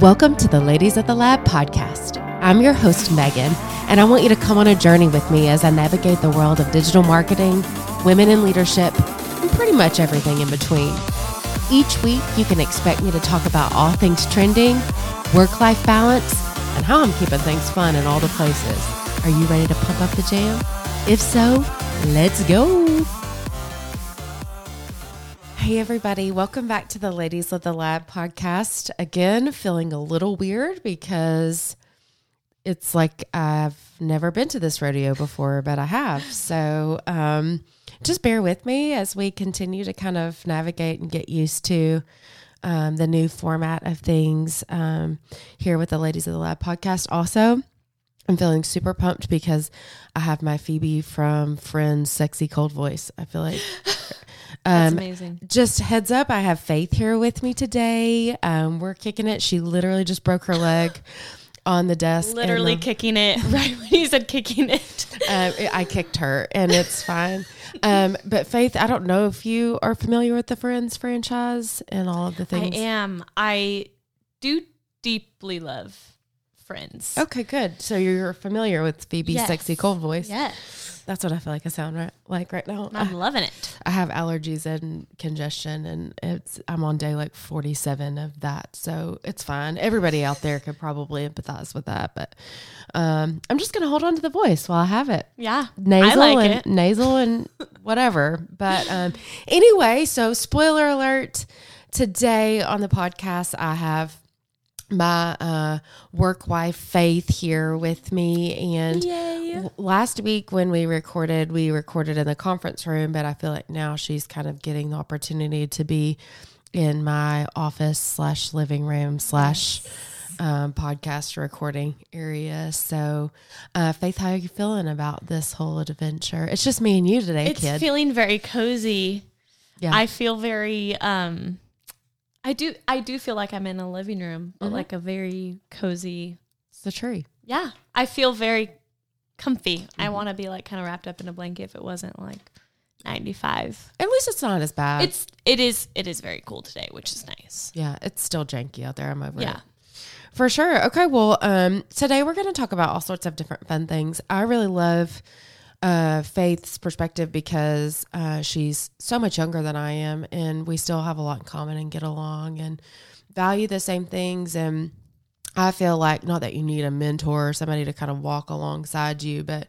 Welcome to the Ladies of the Lab podcast. I'm your host, Megan, and I want you to come on a journey with me as I navigate the world of digital marketing, women in leadership, and pretty much everything in between. Each week, you can expect me to talk about all things trending, work life balance, and how I'm keeping things fun in all the places. Are you ready to pump up the jam? If so, let's go. Hey, everybody, welcome back to the Ladies of the Lab podcast. Again, feeling a little weird because it's like I've never been to this rodeo before, but I have. So um, just bear with me as we continue to kind of navigate and get used to um, the new format of things um, here with the Ladies of the Lab podcast. Also, I'm feeling super pumped because I have my Phoebe from Friends sexy cold voice. I feel like That's um, amazing. just heads up, I have Faith here with me today. Um, we're kicking it. She literally just broke her leg on the desk. and, Literally um, kicking it right when you said kicking it. uh, I kicked her, and it's fine. Um, but Faith, I don't know if you are familiar with the Friends franchise and all of the things. I am. I do deeply love Friends. Okay, good. So you're familiar with Phoebe's Yes. sexy cold voice. Yes. That's what I feel like I sound right like right now. I'm loving it. I have allergies and congestion, and it's I'm on day like 47 of that, so it's fine. Everybody out there could probably empathize with that, but um, I'm just gonna hold on to the voice while I have it, Yeah. nasal like and it. nasal and whatever. But um, anyway, so spoiler alert: today on the podcast, I have my uh, work wife Faith here with me, and w- last week when we recorded, we recorded in the conference room, but I feel like now she's kind of getting the opportunity to be in my office slash living room slash um, podcast recording area. So, uh, Faith, how are you feeling about this whole adventure? It's just me and you today, It's kid. feeling very cozy. Yeah. I feel very um I do I do feel like I'm in a living room, but Mm-hmm. like a very cozy it's the tree. yeah. I feel very comfy. Mm-hmm. I want to be like kind of wrapped up in a blanket if it wasn't like 95. At least it's not as bad. It's it is it is very cool today, which is nice. yeah, it's still janky out there. I'm over it. Yeah. For sure. Okay. Well, um, today we're going to talk about all sorts of different fun things. I really love uh, Faith's perspective because uh, she's so much younger than I am, and we still have a lot in common and get along and value the same things. And I feel like not that you need a mentor or somebody to kind of walk alongside you, but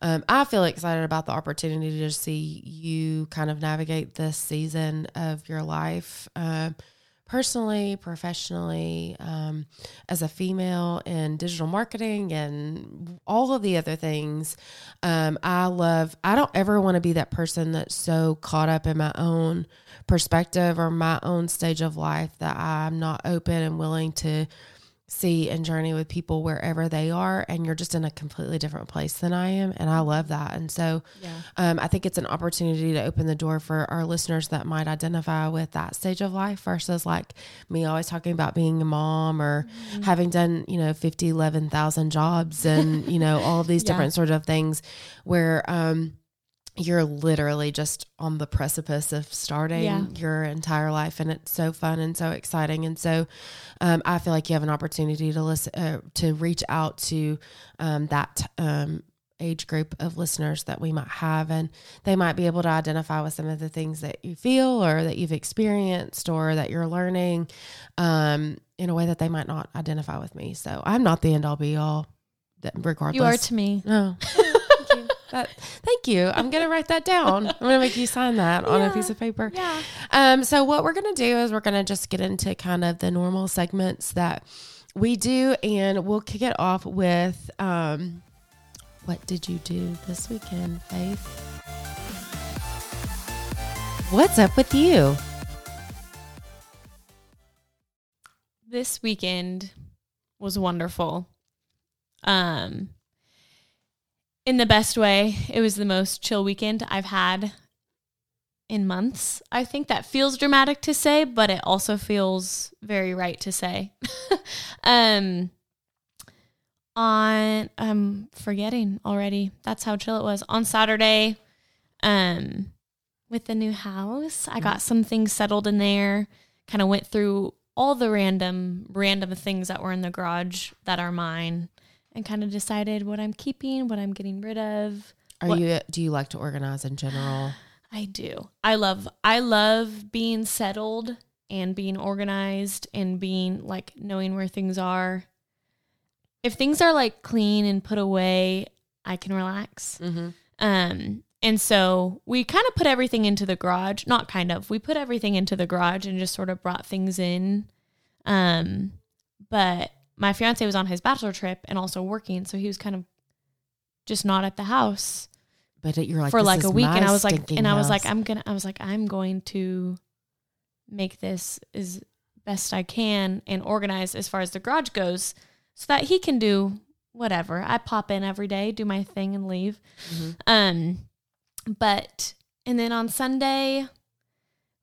um, I feel excited about the opportunity to see you kind of navigate this season of your life. Um, personally, professionally, um, as a female in digital marketing and all of the other things. Um, I love, I don't ever want to be that person that's so caught up in my own perspective or my own stage of life that I'm not open and willing to see and journey with people wherever they are and you're just in a completely different place than I am and I love that and so Yeah. um, I think it's an opportunity to open the door for our listeners that might identify with that stage of life versus like me always talking about being a mom or having done, you know, 50, 11,000 jobs and, you know, all of these Yeah. different sort of things where, um, you're literally just on the precipice of starting Yeah. your entire life and it's so fun and so exciting and so um, i feel like you have an opportunity to listen uh, to reach out to um, that um, age group of listeners that we might have and they might be able to identify with some of the things that you feel or that you've experienced or that you're learning um, in a way that they might not identify with me so i'm not the end all be all that regardless You are to me. no. thank you. That, thank you. I'm gonna write that down. I'm gonna make you sign that on a piece of paper. Yeah. Um, so what we're gonna do is we're gonna just get into kind of the normal segments that we do, and we'll kick it off with um, what did you do this weekend, Faith? What's up with you? This weekend was wonderful. Um in the best way. It was the most chill weekend I've had in months. I think that feels dramatic to say, but it also feels very right to say. um on I'm forgetting already. That's how chill it was. On Saturday, um with the new house, I got some things settled in there. Kind of went through all the random random things that were in the garage that are mine and kind of decided what I'm keeping, what I'm getting rid of. Are What- you do you like to organize in general? I do. I love I love being settled and being organized and being like knowing where things are. If things are like clean and put away, I can relax. Mm-hmm. Um and so we kind of put everything into the garage, not kind of. We put everything into the garage and just sort of brought things in. Um but my fiance was on his bachelor trip and also working, so he was kind of just not at the house But it, you're like for like a week and I was like and I was like, I'm going to I was like I'm going to make this as best I can and organize as far as the garage goes so that he can do whatever. I pop in every day, do my thing and leave. Mhm. Um but and then on Sunday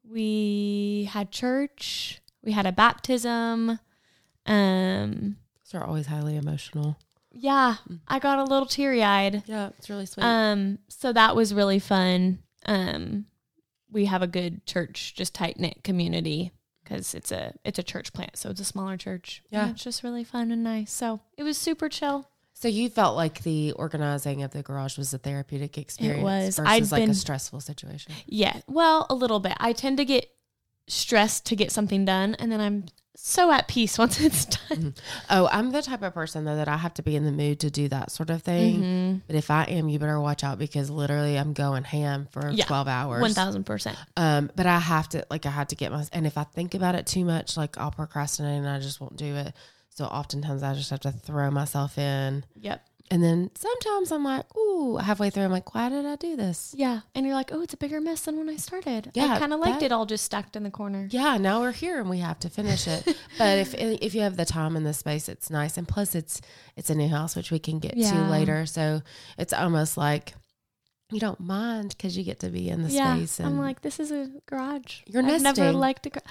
we had church, we had a baptism. Um Those are always highly emotional. yeah, Mm. I got a little teary-eyed. Yeah, it's really sweet. Um, so that was really fun. Um, we have a good church, just tight knit community because it's a it's a church plant, so it's a smaller church. And Yeah. it's just really fun and nice. So it was super chill. so you felt like the organizing of the garage was a therapeutic experience it was. versus I'd like a stressful situation. Yeah, well, a little bit. I tend to get stressed to get something done, and then I'm so at peace once it's done. Oh, I'm the type of person though that I have to be in the mood to do that sort of thing. Mhm. But if I am, you better watch out because literally I'm going ham for Yeah, 12 hours. One thousand percent. Um, but I have to like I have to get my and if I think about it too much, like I'll procrastinate and I just won't do it. So oftentimes I just have to throw myself in. Yep. And then sometimes I'm like, ooh, halfway through I'm like, why did I do this? Yeah, and you're like, oh, it's a bigger mess than when I started. Yeah, I kind of liked that- it all just stacked in the corner. Yeah, now we're here and we have to finish it. but if eh, if you have the time and the space, it's nice. And plus, it's it's a new house, which we can get to later. So it's almost like you don't mind because you get to be in the yeah, space. And I'm like, this is a garage. You're I've never nesting. liked a garage.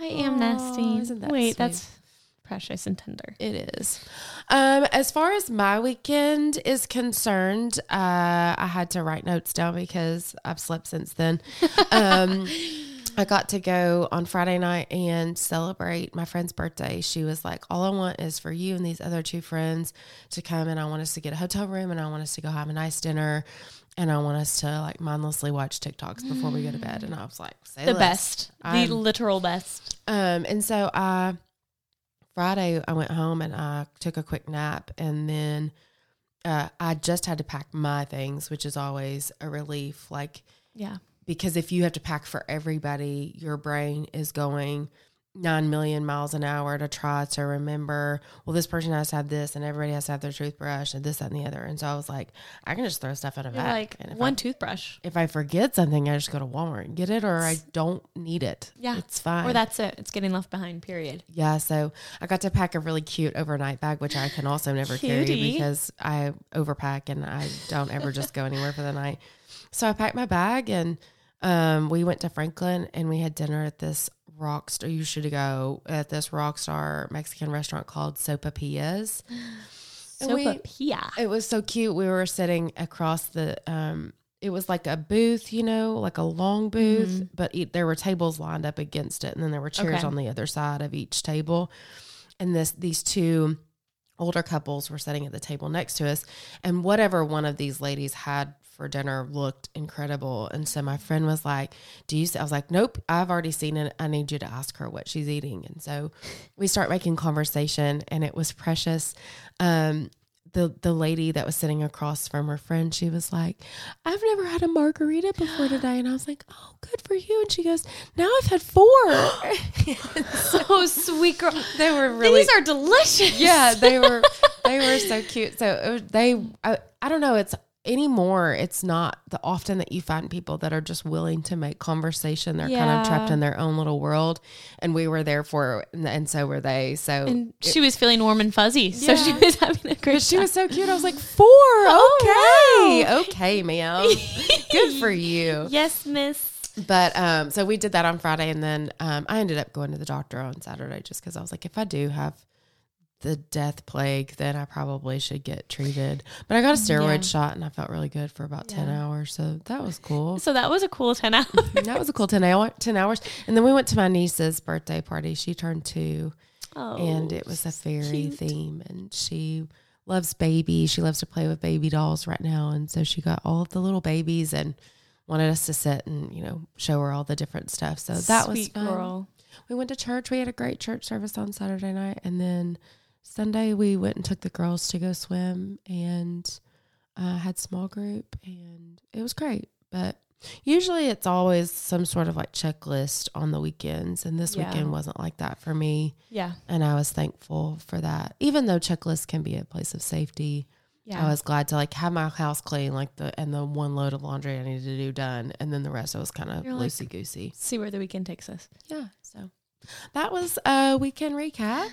I am Aw, nesting. isn't that Wait, sweet? that's precious and tender. It is. Um, as far as my weekend is concerned, uh, I had to write notes down because I've slept since then. Um, I got to go on Friday night and celebrate my friend's birthday. She was like, All I want is for you and these other two friends to come and I want us to get a hotel room and I want us to go have a nice dinner and I want us to like mindlessly watch TikToks before we go to bed. And I was like, Say The less. best, I'm- the literal best. Um, and so I Friday I went home and I took a quick nap and then uh, I just had to pack my things, which is always a relief. Like Yeah, because if you have to pack for everybody, your brain is going nine million miles an hour to try to remember. Well, this person has to have this, and everybody has to have their toothbrush, and this, that, and the other. And so I was like, I can just throw stuff in a You're bag. like one I, toothbrush, if I forget something, I just go to Walmart and get it, or I don't need it. Yeah. it's fine. or that's it. It's getting left behind. Period. Yeah, so I got to pack a really cute overnight bag, which I can also never carry because I overpack and I don't ever just go anywhere for the night. So I packed my bag and um, we went to Franklin and we had dinner at this rock star. You should go at this rock star Mexican restaurant called Sopapillas. We- Sopapilla. It was so cute. We were sitting across the. Um, it was like a booth, you know, like a long booth, Mhm. but it, there were tables lined up against it, and then there were chairs Okay. on the other side of each table. And this these two older couples were sitting at the table next to us, and whatever one of these ladies had for dinner looked incredible. And so my friend was like, "Do you?" see-" I was like, "Nope, I've already seen it. I need you to ask her what she's eating." And so we start making conversation, and it was precious. Um, the the lady that was sitting across from her friend, she was like, "I've never had a margarita before today," and I was like, "Oh, good for you." And she goes, "Now I've had four. Oh, sweet girl. they were really These are delicious. yeah, they were they were so cute. So it was, they, I, I don't know. It's anymore. It's not the often that you find people that are just willing to make conversation. They're kind of trapped in their own little world, and we were there for, and, so were they. So And she was feeling warm and fuzzy, so she was having a great. but she was so cute. I was like, four. Oh, okay, okay, ma'am. Good for you. Yes, Miss. But um, so we did that on Friday, and then um, I ended up going to the doctor on Saturday just because I was like, if I do have the death plague, then I probably should get treated. But I got a steroid Yeah. shot and I felt really good for about 10 hours. So that was cool. So that was a cool 10 hours. that was a cool 10, hour, 10 hours. And then we went to my niece's birthday party. She turned two Oh, and it was a oh, fairy cute. theme. And she loves baby. She loves to play with baby dolls right now. And so she got all of the little babies and wanted us to sit and, you know, show her all the different stuff. So that was Sweet fun girl. we went to church. We had a great church service on Saturday night, and then Sunday we went and took the girls to go swim and uh, had small group, and it was great. But usually it's always some sort of like checklist on the weekends, and this Yeah. weekend wasn't like that for me, Yeah. and I was thankful for that. Even though checklists can be a place of safety, Yeah. I was glad to like have my house clean, like the and the one load of laundry I needed to do done, and then the rest I was kind of like- loosey goosey See where the weekend takes us. yeah so that was a weekend recap.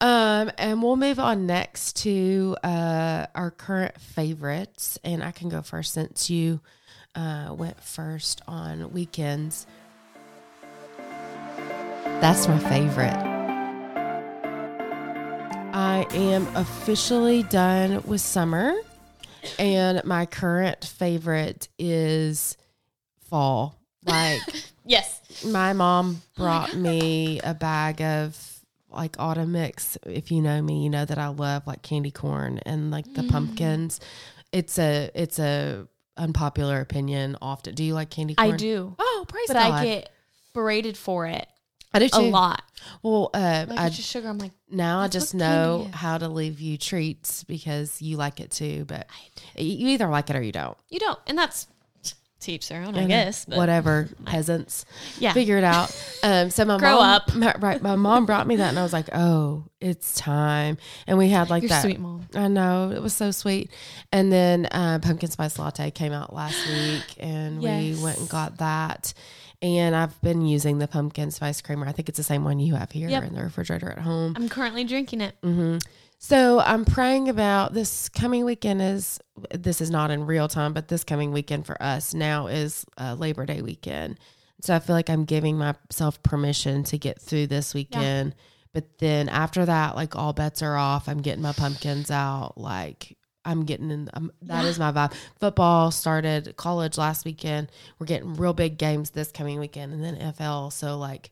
Um and we'll move on next to uh our current favorites. And i can go first since you uh went first on weekends. That's my favorite. I am officially done with summer. And my current favorite is fall. Like Yes. My mom Oh my brought me a bag of like autumn mix. If you know me, you know that I love like candy corn and like the Mm. pumpkins. It's a it's a unpopular opinion often. Do you like candy corn? I do. Oh, praise But God. I get berated for it I do a lot. Well, uh, Like I just sugar. I'm like, now I just know how to leave you treats because you like it too. But you either like it or you don't. you don't. And that's teach their own, I guess. But whatever peasants Yeah. figure it out. Um, so my Grow mom, up. my, right? My mom brought me that, and I was like, "Oh, it's time." And we had like You're that. sweet mom. I know it was so sweet. And then uh, pumpkin spice latte came out last week, and Yes. we went and got that. And I've been using the pumpkin spice creamer. I think it's the same one you have here Yep. in the refrigerator at home. I'm currently drinking it. hmm So I'm praying about this coming weekend is this is not in real time, but this coming weekend for us now is uh, Labor Day weekend. So I feel like I'm giving myself permission to get through this weekend. But then after that, like all bets are off. I'm getting my pumpkins out. Like I'm getting in. Um, that Yeah. is my vibe. Football started college last weekend. We're getting real big games this coming weekend, and then NFL. So like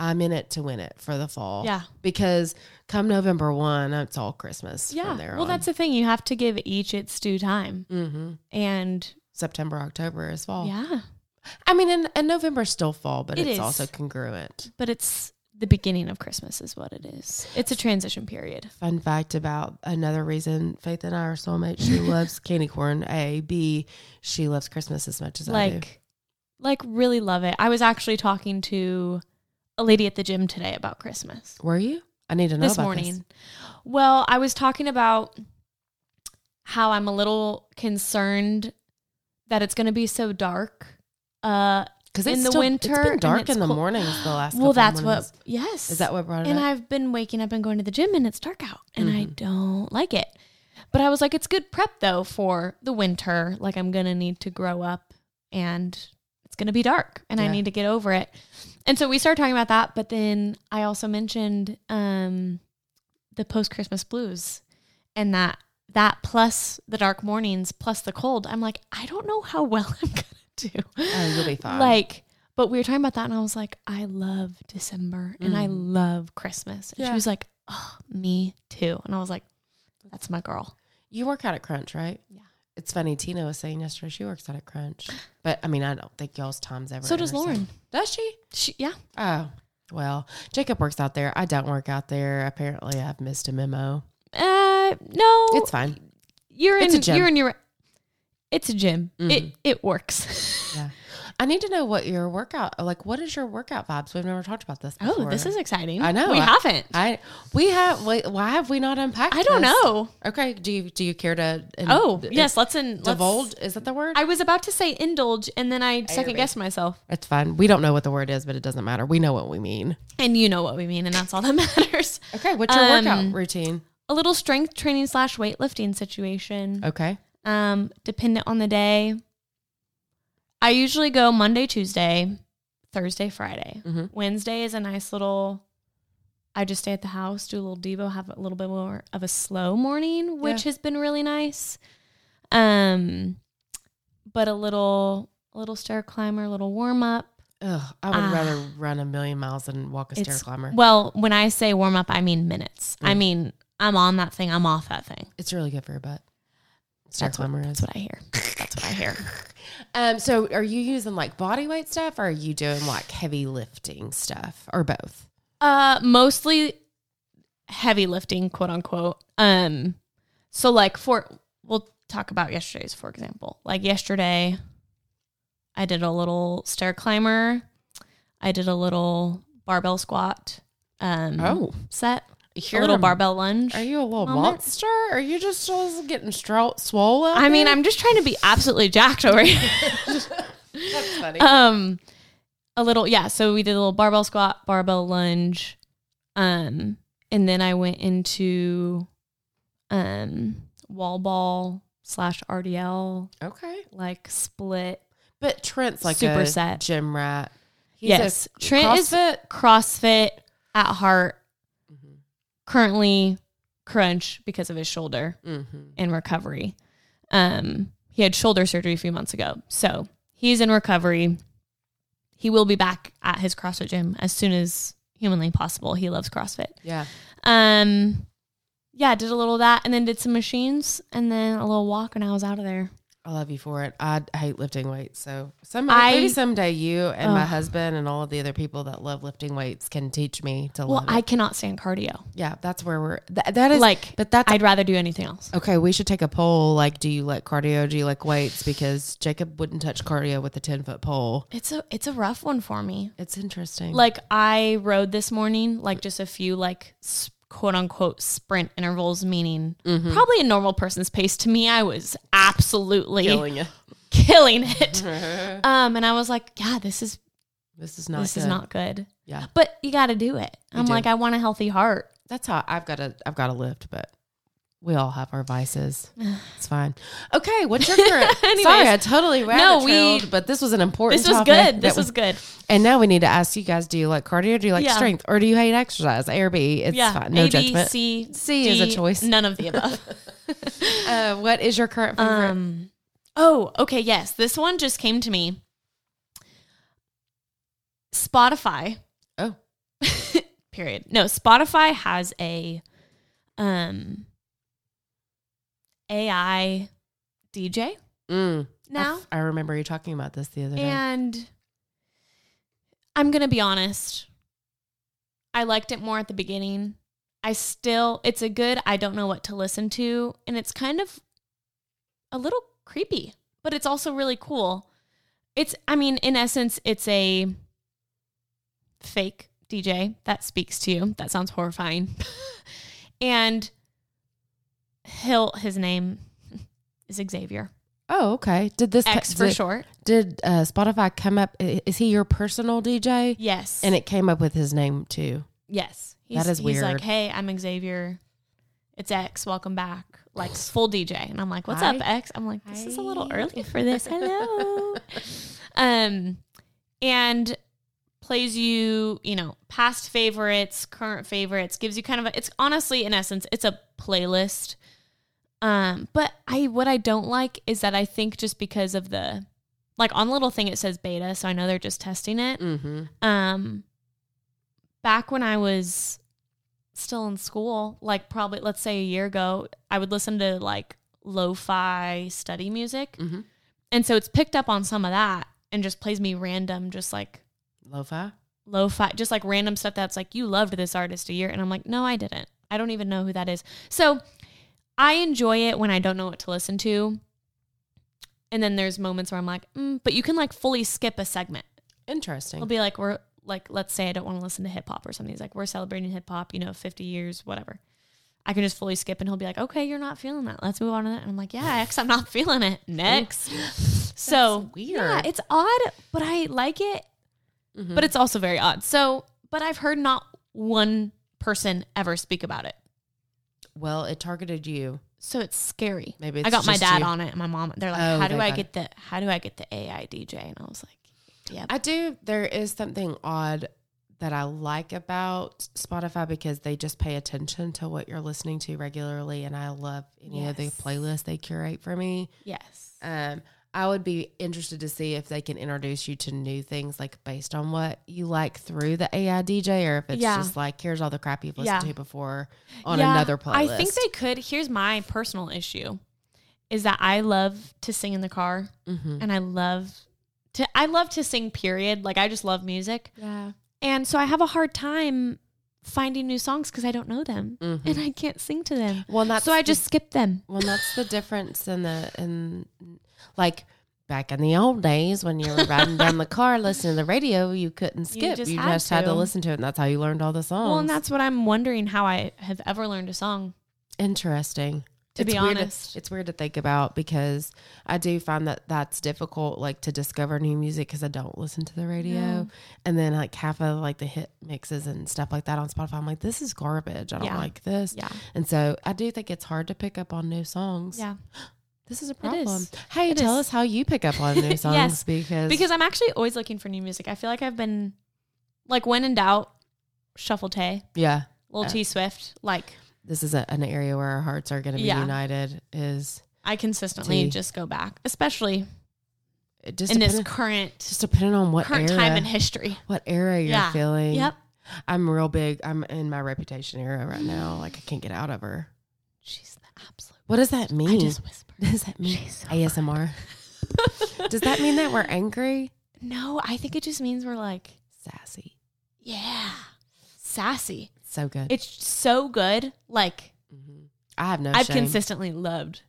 I'm in it to win it for the fall Yeah. because come November one, it's all Christmas. Yeah. from there Well, on. that's the thing. You have to give each its due time. hmm And September, October is fall. yeah, I mean, and, and November's still fall, but It it's is. also congruent. but it's the beginning of Christmas, is what it is. It's a transition period. Fun fact about another reason Faith and I are soulmates. She loves candy corn. A, B, she loves Christmas as much as I do. Like, like really love it. I was actually talking to a lady at the gym today about Christmas. Were you? I need to know this morning. this. Well, I was talking about how I'm a little concerned that it's going to be so dark. Uh, Because in it's the still, winter it's been dark it's in the cold. mornings the last. well, that's what. Yes, Is that what brought it and up? I've been waking up and going to the gym, and it's dark out, and I Mhm. don't like it. But I was like, it's good prep though for the winter. Like I'm gonna need to grow up, and it's gonna be dark, and I need to get over it. And so we started talking about that. But then I also mentioned um, the post Christmas blues, and that that plus the dark mornings plus the cold. I'm like, I don't know how well I'm gonna do. Oh, you'll be fine. Like, but we were talking about that, and I was like, I love December and I Mhm. love Christmas. And Yeah. she was like, Oh, me too. And I was like, That's my girl. you work out at Crunch, right? Yeah. It's funny. Tina was saying yesterday she works out at Crunch, but I mean, I don't think y'all's times ever. So does. Lauren. Does she? She, yeah. Oh, well, Jacob works out there. I don't work out there. Apparently, I've missed a memo. Uh, no, It's fine. you're it's a in. gym. You're in your. It's a gym. It Mhm. it works. Yeah. I need to know what your workout like. What is your workout vibes? We've never talked about this. oh, this is exciting. I know. We I- haven't. I we have. Wait, why have we not unpacked? I don't this? know. Okay. Do you do you care to? in- Oh, d- yes. Let's in. let's- is that the word? I was about to say indulge, and then I second guessed myself. it's fine. We don't know what the word is, but it doesn't matter. We know what we mean. And you know what we mean, and that's all that matters. Okay. What's your Um, workout routine? A little strength training slash weightlifting situation. Okay. Um, dependent on the day. I usually go Monday, Tuesday, Thursday, Friday. Mhm. Wednesday is a nice little I just stay at the house, do a little Devo, have a little bit more of a slow morning, which Yeah. has been really nice. Um, but a little, a little stair climber, a little warm up. Ugh, I would Ah. rather run a million miles than walk a stair climber. Well, when I say warm up, I mean minutes. I Mm. mean, I'm on that thing. I'm off that thing. It's really good for your butt. Stair That's what, climber that's is. what I hear. That's what I hear. Um, so are you using like body weight stuff or are you doing like heavy lifting stuff or both? Uh, mostly heavy lifting, quote unquote. Um, so like for we'll talk about yesterday's for example. Like yesterday, I did a little stair climber. I did a little barbell squat. Um, Oh, set you're a little a- barbell lunge. Are you a little moment. monster? Are you just just getting stro- swole I mean. I'm just trying to be absolutely jacked over here. That's funny. um a little yeah so we did a little barbell squat barbell lunge um and then i went into um wall ball slash rdl okay. like split But Trent's like Super a set. gym rat. He's yes trent is CrossFit. crossfit at heart. Currently crunch because of his shoulder Mhm. in recovery um he had shoulder surgery a few months ago so he's in recovery he will be back at his crossfit gym as soon as humanly possible he loves crossfit Yeah. Um, yeah, did a little of that, and then did some machines, and then a little walk, and I was out of there. I love you for it. I hate lifting weights. So some I- maybe someday you and my husband and all of the other people that love lifting weights can teach me to Well. I cannot stand cardio. yeah, that's where we're. Th- that is Like, but that's I'd rather do anything else. okay. We should take a poll. Like, do you like cardio? Do you like weights? Because Jacob wouldn't touch cardio with a ten foot pole. It's a it's a rough one for me. It's interesting. Like I rode this morning, like just a few like s- quote unquote sprint intervals, meaning Mhm. probably a normal person's pace. To me, I was absolutely killing you. killing it. Um, and I was like, yeah, this is this is not. this is not good. Yeah. But you got to do it. I'm do. like, I want a healthy heart. That's how I've got to. I've got to lift, but we all have our vices. It's fine. Okay, what's your current? Sorry, I totally rabbit No, we- but this was an important. This was good. This was good. And now we need to ask you guys: Do you like cardio? Do you like Yeah. strength, or do you hate exercise? A or B? It's yeah. fine. No A, B, judgment. C, C is a choice. None of the above. Uh, what is your current favorite? um. Oh, okay. Yes, this one just came to me. Spotify. Oh. Period. No, Spotify has a um AI DJ Mm. now. I, I remember you talking about this the other day. And I'm going to be honest. I liked it more at the beginning. I still, it's a good, I don't know what to listen to. And it's kind of a little creepy, but it's also really cool. It's, I mean, in essence, it's a fake DJ that speaks to you. That sounds horrifying. and he'll, his name is Xavier. oh, okay. Did this X for did, short. Did uh, Spotify come up? Is he your personal DJ? Yes. And it came up with his name too. Yes. That is He's like, hey, I'm Xavier. It's X. Welcome back. Like full DJ. And I'm like, what's Hi. up, X? I'm like, this is a little early for this. Hello. um, and plays you, you know, past favorites, current favorites, gives you kind of a, it's honestly, in essence, it's a playlist. Um, but I, what I don't like is that I think just because of the, like on the little thing, it says beta. So I know they're just testing it Mm-hmm. um back when i was still in school like probably let's say a year ago i would listen to like lo-fi study music Mm-hmm. and so it's picked up on some of that and just plays me random just like Lo-fi. lo-fi just like random stuff that's like you loved this artist a year and i'm like no i didn't i don't even know who that is so i enjoy it when i don't know what to listen to and then there's moments where i'm like mm, but you can like fully skip a segment Interesting. It'll be like we're like let's say I don't want to listen to hip hop or something. He's like we're celebrating hip hop, you know, 50 years, whatever. I can just fully skip and he'll be like, "Okay, you're not feeling that. Let's move on to that." And I'm like, "Yeah, X, I'm not feeling it." Next. so weird. Yeah, it's odd, but I like it. Mhm. But it's also very odd. So, but I've heard not one person ever speak about it. Well, it targeted you. So it's scary. Maybe I it's got my just dad you. on it and my mom. They're like, Oh, "How do they I got get the How do I get the AI DJ?" And I was like, "Yeah, I do. There is something odd that I like about Spotify because they just pay attention to what you're listening to regularly, and I love any of the Yes. playlists they curate for me. Yes. Um, I would be interested to see if they can introduce you to new things like based on what you like through the AI DJ, or if it's Yeah. just like here's all the crap you've listened Yeah. to before on Yeah, another playlist. I think they could. Here's my personal issue is that I love to sing in the car Mhm. and I love to I love to sing period. Like I just love music. Yeah. And so I have a hard time finding new songs cuz I don't know them Mhm. and I can't sing to them. Well, that's so I the- just skip them. Well, that's the difference in the in like back in the old days when you were riding down the car listening to the radio, you couldn't skip. You just just, had had, to. to. listen to it, and that's how you learned all the songs. Well, and that's what I'm wondering how I have ever learned a song. interesting. To be weird honest. it's weird to think about because I do find that that's difficult, like to discover new music because I don't listen to the radio, No. and then like half of like the hit mixes and stuff like that on Spotify. I'm like, this is garbage. I don't Yeah. like this. Yeah. And so I do think it's hard to pick up on new songs. Yeah. This is a problem. Hey, It tell is. us how you pick up on new songs Yes, because Because I'm actually always looking for new music. I feel like I've been like when in doubt, Shuffle Tay, yeah, Little Uh, T Swift, like this is a, an area where our hearts are going to be Yeah. united. Is I consistently T. just go back, especially in this depending, current just depending on what current era, time in history. what era you're Yeah. feeling. Yep. I'm real big. I'm in my reputation era right now. Like I can't get out of her. She's the absolute. What does that mean? I just whispered. does that mean so ASMR? does that mean that we're angry? No, I think it just means we're like, Sassy. yeah, sassy. So good. It's so good. Like Mhm. I have no I've shame. consistently loved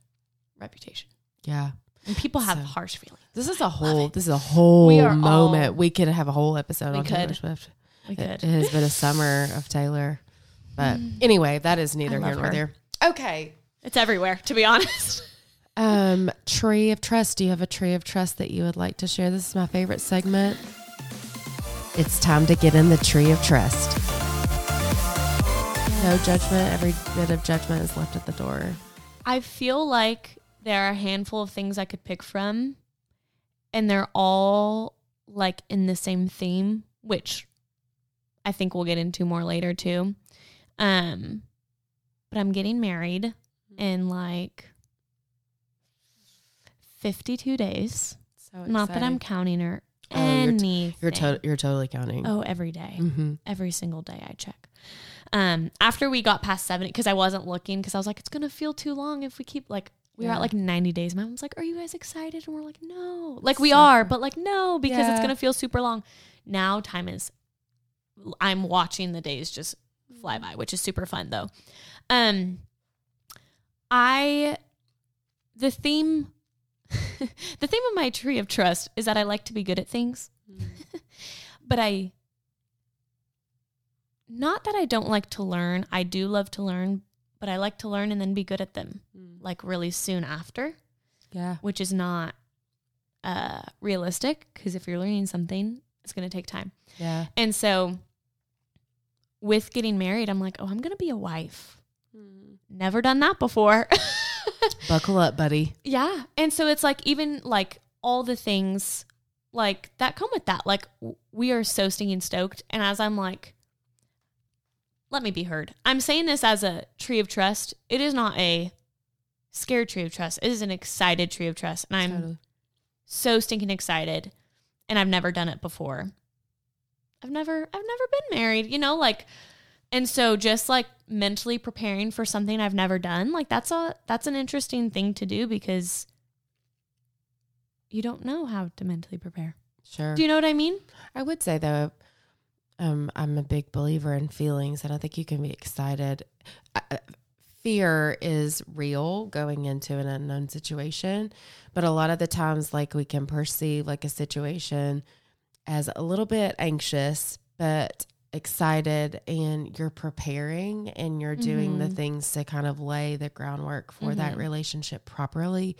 Reputation, yeah. and people have So- harsh feelings. This is a whole. This is a whole We moment. all- we could have a whole episode on Taylor. Swift. We It, could. it has been a summer of Taylor. But anyway, that is neither here nor her. there. Okay. It's everywhere, to be honest. Um, tree of trust. Do you have a tree of trust that you would like to share? This is my favorite segment. It's time to get in the tree of trust. No judgment. Every bit of judgment is left at the door. I feel like there are a handful of things I could pick from, and they're all like in the same theme, which I think we'll get into more later too. Um, but I'm getting married and like 52 days. So Not that I'm counting or Oh, you're t- anything. You're to- you're totally counting. oh, every day hmm every single day I check. Um, after we got past 70, because I wasn't looking, because I was like, it's gonna feel too long if we keep like we were at like 90 days. My mom's like, Are you guys excited? And we're like, No. Like we So are, but like no, because it's gonna feel super long. Now time is I'm watching the days just fly by, which is super fun though. Um I the theme the theme of my tree of trust is that I like to be good at things but I not that I don't like to learn. I do love to learn, but I like to learn and then be good at them like really soon after, Yeah. which is not uh realistic because if you're learning something, it's going to take time. Yeah. And so with getting married, I'm like, "Oh, I'm going to be a wife." Never done that before. Buckle up, buddy. Yeah. And so it's like even like all the things like that come with that. Like we are so stinging stoked. And as I'm like, let me be heard. I'm saying this as a tree of trust. It is not a scared tree of trust. It is an excited tree of trust. And I'm Totally. so stinking excited. And I've never done it before. I've never I've never been married, you know, like and so just like mentally preparing for something I've never done, like that's a that's an interesting thing to do because you don't know how to mentally prepare. Sure. Do you know what I mean? I would say though, um, I'm a big believer in feelings, and I think you can be excited. Fear is real going into an unknown situation, but a lot of the times, like we can perceive like a situation as a little bit anxious, but excited, and you're preparing and you're doing the Mhm. things to kind of lay the groundwork for that Mhm. relationship properly.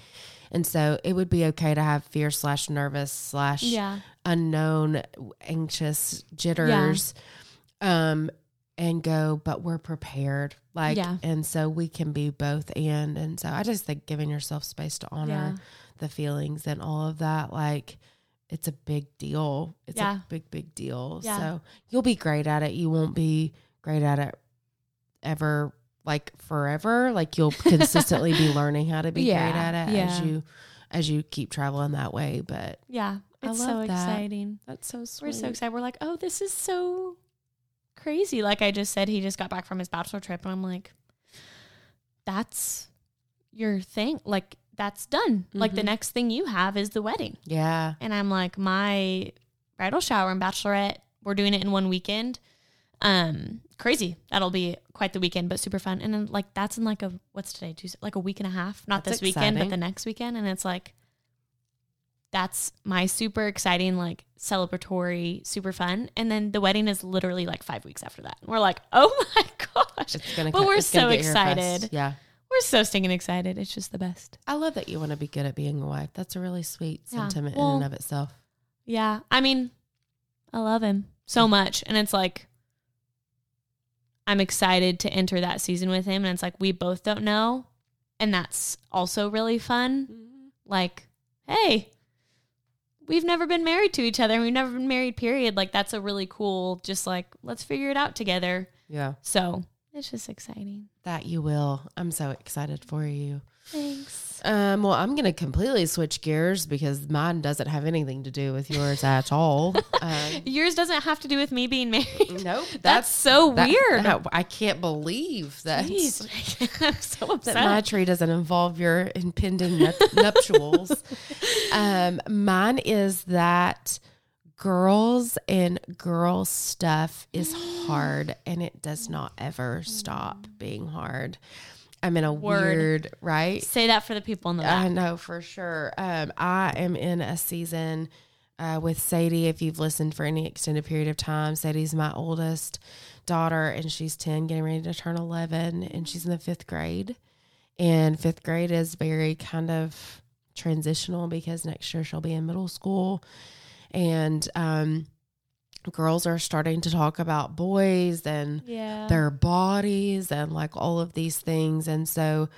And so it would be okay to have fear slash nervous slash Yeah. unknown, anxious jitters, um, and go, but we're prepared. Like, Yeah. and so we can be both and. And so I just think giving yourself space to honor Yeah. the feelings and all of that, like, it's a big deal. It's Yeah. a big, big deal. Yeah. So you'll be great at it. You won't be great at it ever like forever. Like you'll consistently be learning how to be Yeah. great at it as you as you keep traveling that way. But Yeah. I It's so that. exciting. that's so sweet. We're so excited. We're like, oh, this is so crazy. Like I just said, he just got back from his bachelor trip, and I'm like, that's your thing. Like that's done. Like the Mhm. next thing you have is the wedding. Yeah. And I'm like, my bridal shower and bachelorette, we're doing it in one weekend. Um, crazy. That'll be quite the weekend, but super fun. And then like that's in like a what's today? Tuesday, like a week and a half. Not That's this weekend, but the next weekend. And it's like that's my super exciting, like celebratory, super fun. And then the wedding is literally like five weeks after that. And we're like, oh my gosh. It's gonna But we're so get here fast. excited. Yeah. We're so stinking excited. It's just the best. I love that you want to be good at being a wife. That's a really sweet Yeah. sentiment in and of itself. Yeah. I mean, I love him so much. And it's like, I'm excited to enter that season with him. And it's like, we both don't know. And that's also really fun. Mm-hmm. Like, hey, we've never been married to each other. We've never been married, period. Like, that's a really cool, just like, let's figure it out together. Yeah. So it's just exciting. That you will. I'm so excited for you. Thanks. Um, well, I'm going to completely switch gears because mine doesn't have anything to do with yours at all. Um, Yours doesn't have to do with me being married. nope. That's, so that- weird. that- I can't believe that. I'm so That upset. my tree doesn't involve your impending nup- nuptials. Um, mine is that girls and girl stuff is hard and it does not ever stop being hard. I'm in a Word. weird, right? Say that for the people in the I know for sure. Um, I am in a season uh, with Sadie. If you've listened for any extended period of time, Sadie's my oldest daughter, and she's 10, getting ready to turn 11, and she's in the fifth grade. And fifth grade is very kind of transitional because next year she'll be in middle school. And um, girls are starting to talk about boys and yeah. their bodies and like all of these things. And so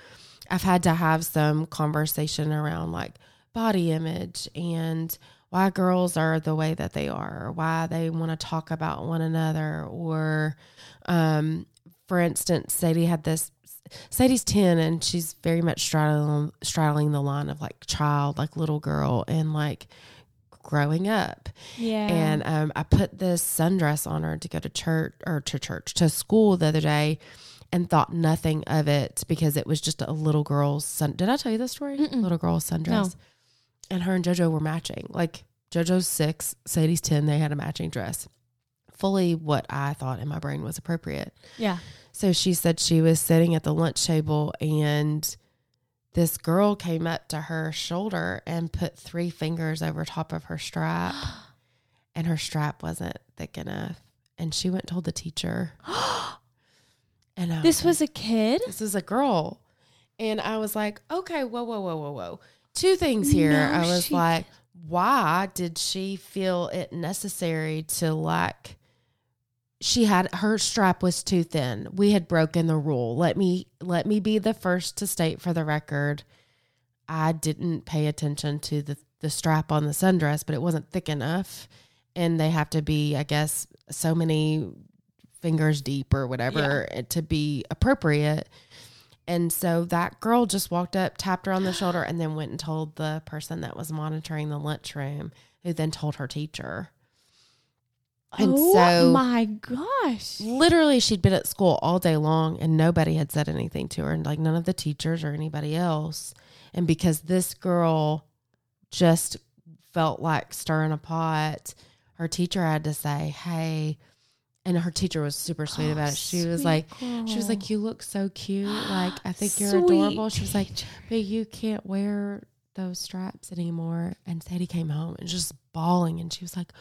I've had to have some conversation around like body image and why girls are the way that they are, or why they want to talk about one another. Or, um, for instance, Sadie had this. Sadie's 10 and she's very much straddling, straddling the line of like child, like little girl, and like growing up. yeah. And um, I put this sundress on her to go to church or to church to school the other day, and thought nothing of it because it was just a little girl's sun. Did I tell you this story? Mm-mm. Little girl's sundress, No. and her and JoJo were matching. Like JoJo's six, Sadie's ten. They had a matching dress, fully what I thought in my brain was appropriate. yeah. So she said she was sitting at the lunch table and this girl came up to her shoulder and put three fingers over top of her strap and her strap wasn't thick enough. And she went and told the teacher. And I this like, was a kid? this is a girl. And I was like, okay, whoa, whoa, whoa, whoa, whoa. Two things here. No, I was she- like, why did she feel it necessary to like she had her strap was too thin. We had broken the rule. Let me let me be the first to state for the record. I didn't pay attention to the the strap on the sundress, but it wasn't thick enough. And they have to be, I guess, so many fingers deep or whatever to be appropriate. And so that girl just walked up, tapped her on the shoulder, and then went and told the person that was monitoring the lunchroom, who then told her teacher. And oh so my gosh. literally she'd been at school all day long and nobody had said anything to her and like none of the teachers or anybody else. And because this girl just felt like stirring a pot her teacher had to say hey and her teacher was super sweet oh, about it. She was like she was like you look so cute. Like i think you're adorable. She was like but you can't wear those straps anymore. And sadie came home and just bawling and she was like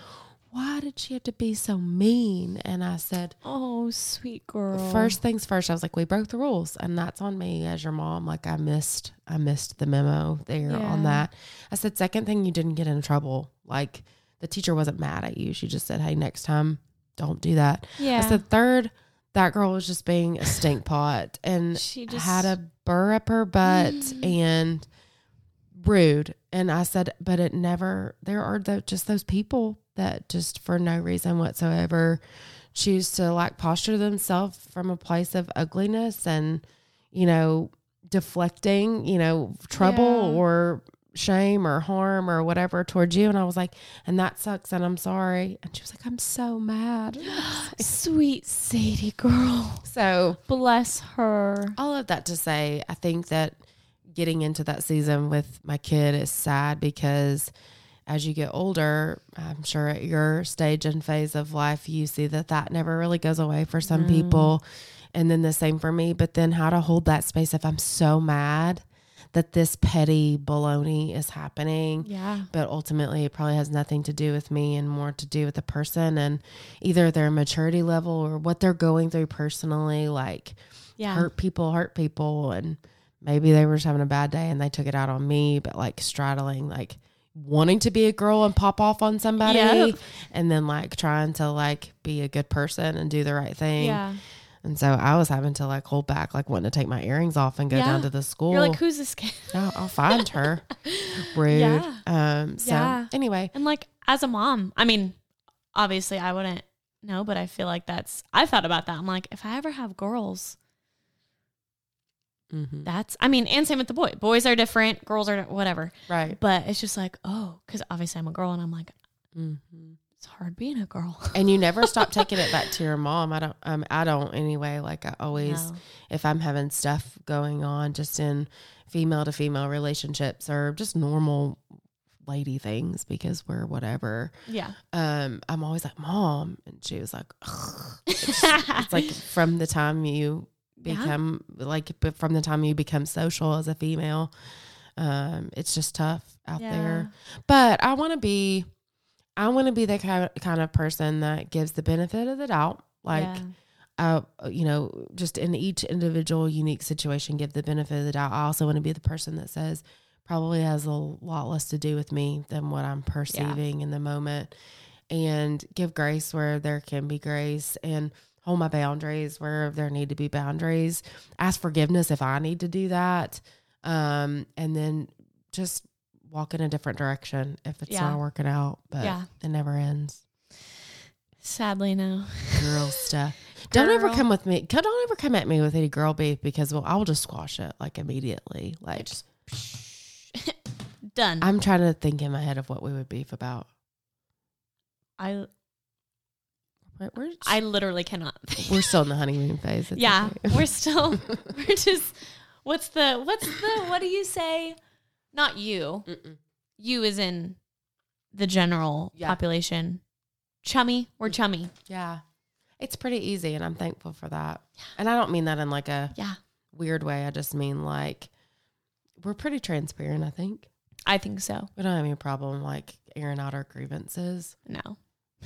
why did she have to be so mean and i said Oh, sweet girl. First things first, I was like, we broke the rules, and that's on me as your mom. Like I missed, I missed the memo there on that. I said, second thing, you didn't get in trouble. Like the teacher wasn't mad at you. She just said, hey, next time, don't do that. Yeah. I said, third, that girl was just being a stink pot and she just had a burr up her butt Mm. and rude. And I said, but it never, there are the, just those people that just for no reason whatsoever choose to like posture themselves from a place of ugliness and, you know, deflecting, you know, trouble Yeah. or shame or harm or whatever towards you. And I was like, and that sucks. And I'm sorry. And she was like, I'm so mad. Sweet Sadie girl. so Bless her. all of that to say, I think that getting into that season with my kid is sad because as you get older, I'm sure at your stage and phase of life, you see that that never really goes away for some mm. people. And then the same for me. But then how to hold that space if I'm so mad that this petty baloney is happening Yeah. but ultimately it probably has nothing to do with me and more to do with the person and either their maturity level or what they're going through personally like Yeah. hurt people hurt people and maybe they were just having a bad day and they took it out on me but like straddling like wanting to be a girl and pop off on somebody Yep. and then like trying to like be a good person and do the right thing Yeah. and so i was having to like hold back like wanting to take my earrings off and go Yeah. down to the school You're like, who's this kid? no, I'll find her. Rude. Yeah. Um. So Yeah. anyway, And like as a mom, I mean, obviously I wouldn't know, but I feel like that's I thought about that. I'm like, if I ever have girls, mhm, that's I mean, and same with the boy. Boys are different, girls are whatever. right. But it's just like, oh, because obviously I'm a girl, and I'm like, mm-hmm. it's hard being a girl. And you never stop taking it back to your mom. I don't. Um. I don't anyway. Like I always, No. if I'm having stuff going on, just in female to female relationships or just normal lady things because we're whatever. Yeah. Um. I'm always like, mom, and she was like. It's, it's like from the time you Yeah. become like but from the time you become social as a female um it's just tough out there. But i want to be i want to be the kind kind of person that gives the benefit of the doubt. Like Yeah. uh you know just in each individual unique situation give the benefit of the doubt. I also want to be the person that says probably has a lot less to do with me than what i'm perceiving in the moment and give grace where there can be grace and hold my boundaries where there need to be boundaries ask forgiveness if i need to do that um and then just walk in a different direction if it's Yeah. not working out but Yeah. it never ends Sadly, no. girl stuff don't ever come with me don't ever come at me with any girl beef because well i'll just squash it like immediately like Just done. i'm trying to think in my head of what we would beef about I we're, we're, I literally cannot. we're still in the honeymoon phase It's yeah, okay. we're still we're just what's the what's the what do you say? Not you. Mm-mm. You is in the general Yeah. population. Chummy. We're mm. chummy. Yeah. It's pretty easy and I'm thankful for that. Yeah. And I don't mean that in like a Yeah. weird way. I just mean like we're pretty transparent, I think. I think so. We don't have any problem like airing out our grievances. No.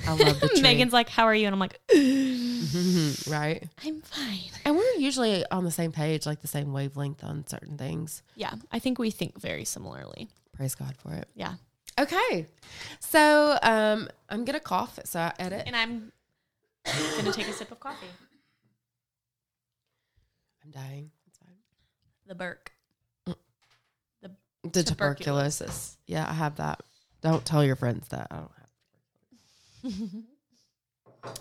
I love the tree. Megan's like, How are you? And I'm like, right. I'm fine. And we're usually on the same page, like the same wavelength on certain things. Yeah. I think we think very similarly. Praise God for it. Yeah. Okay. So um I'm gonna cough, so I edit. And I'm gonna take a sip of coffee. I'm dying. It's fine. The Burke. The Tuberculosis. tuberculosis. Yeah, I have that. Don't tell your friends that I don't have.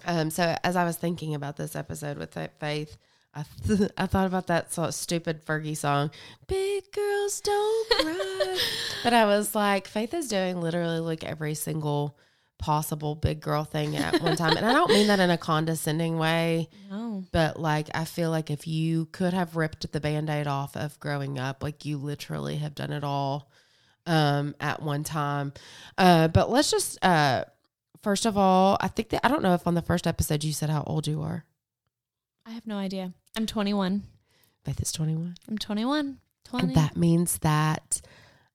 Um, so as I was thinking about this episode with that faith, I th- I thought about that so stupid Fergie song, "Big Girls Don't Cry," but I was like, Faith is doing literally like every single possible big girl thing at one time, and I don't mean that in a condescending way, No. but like I feel like if you could have ripped the band-aid off of growing up, like you literally have done it all um at one time. Uh but let's just uh first of all, I think that I don't know if on the first episode you said how old you are. I have no idea. I'm 21. Faith is 21. I'm 21. 20. And that means that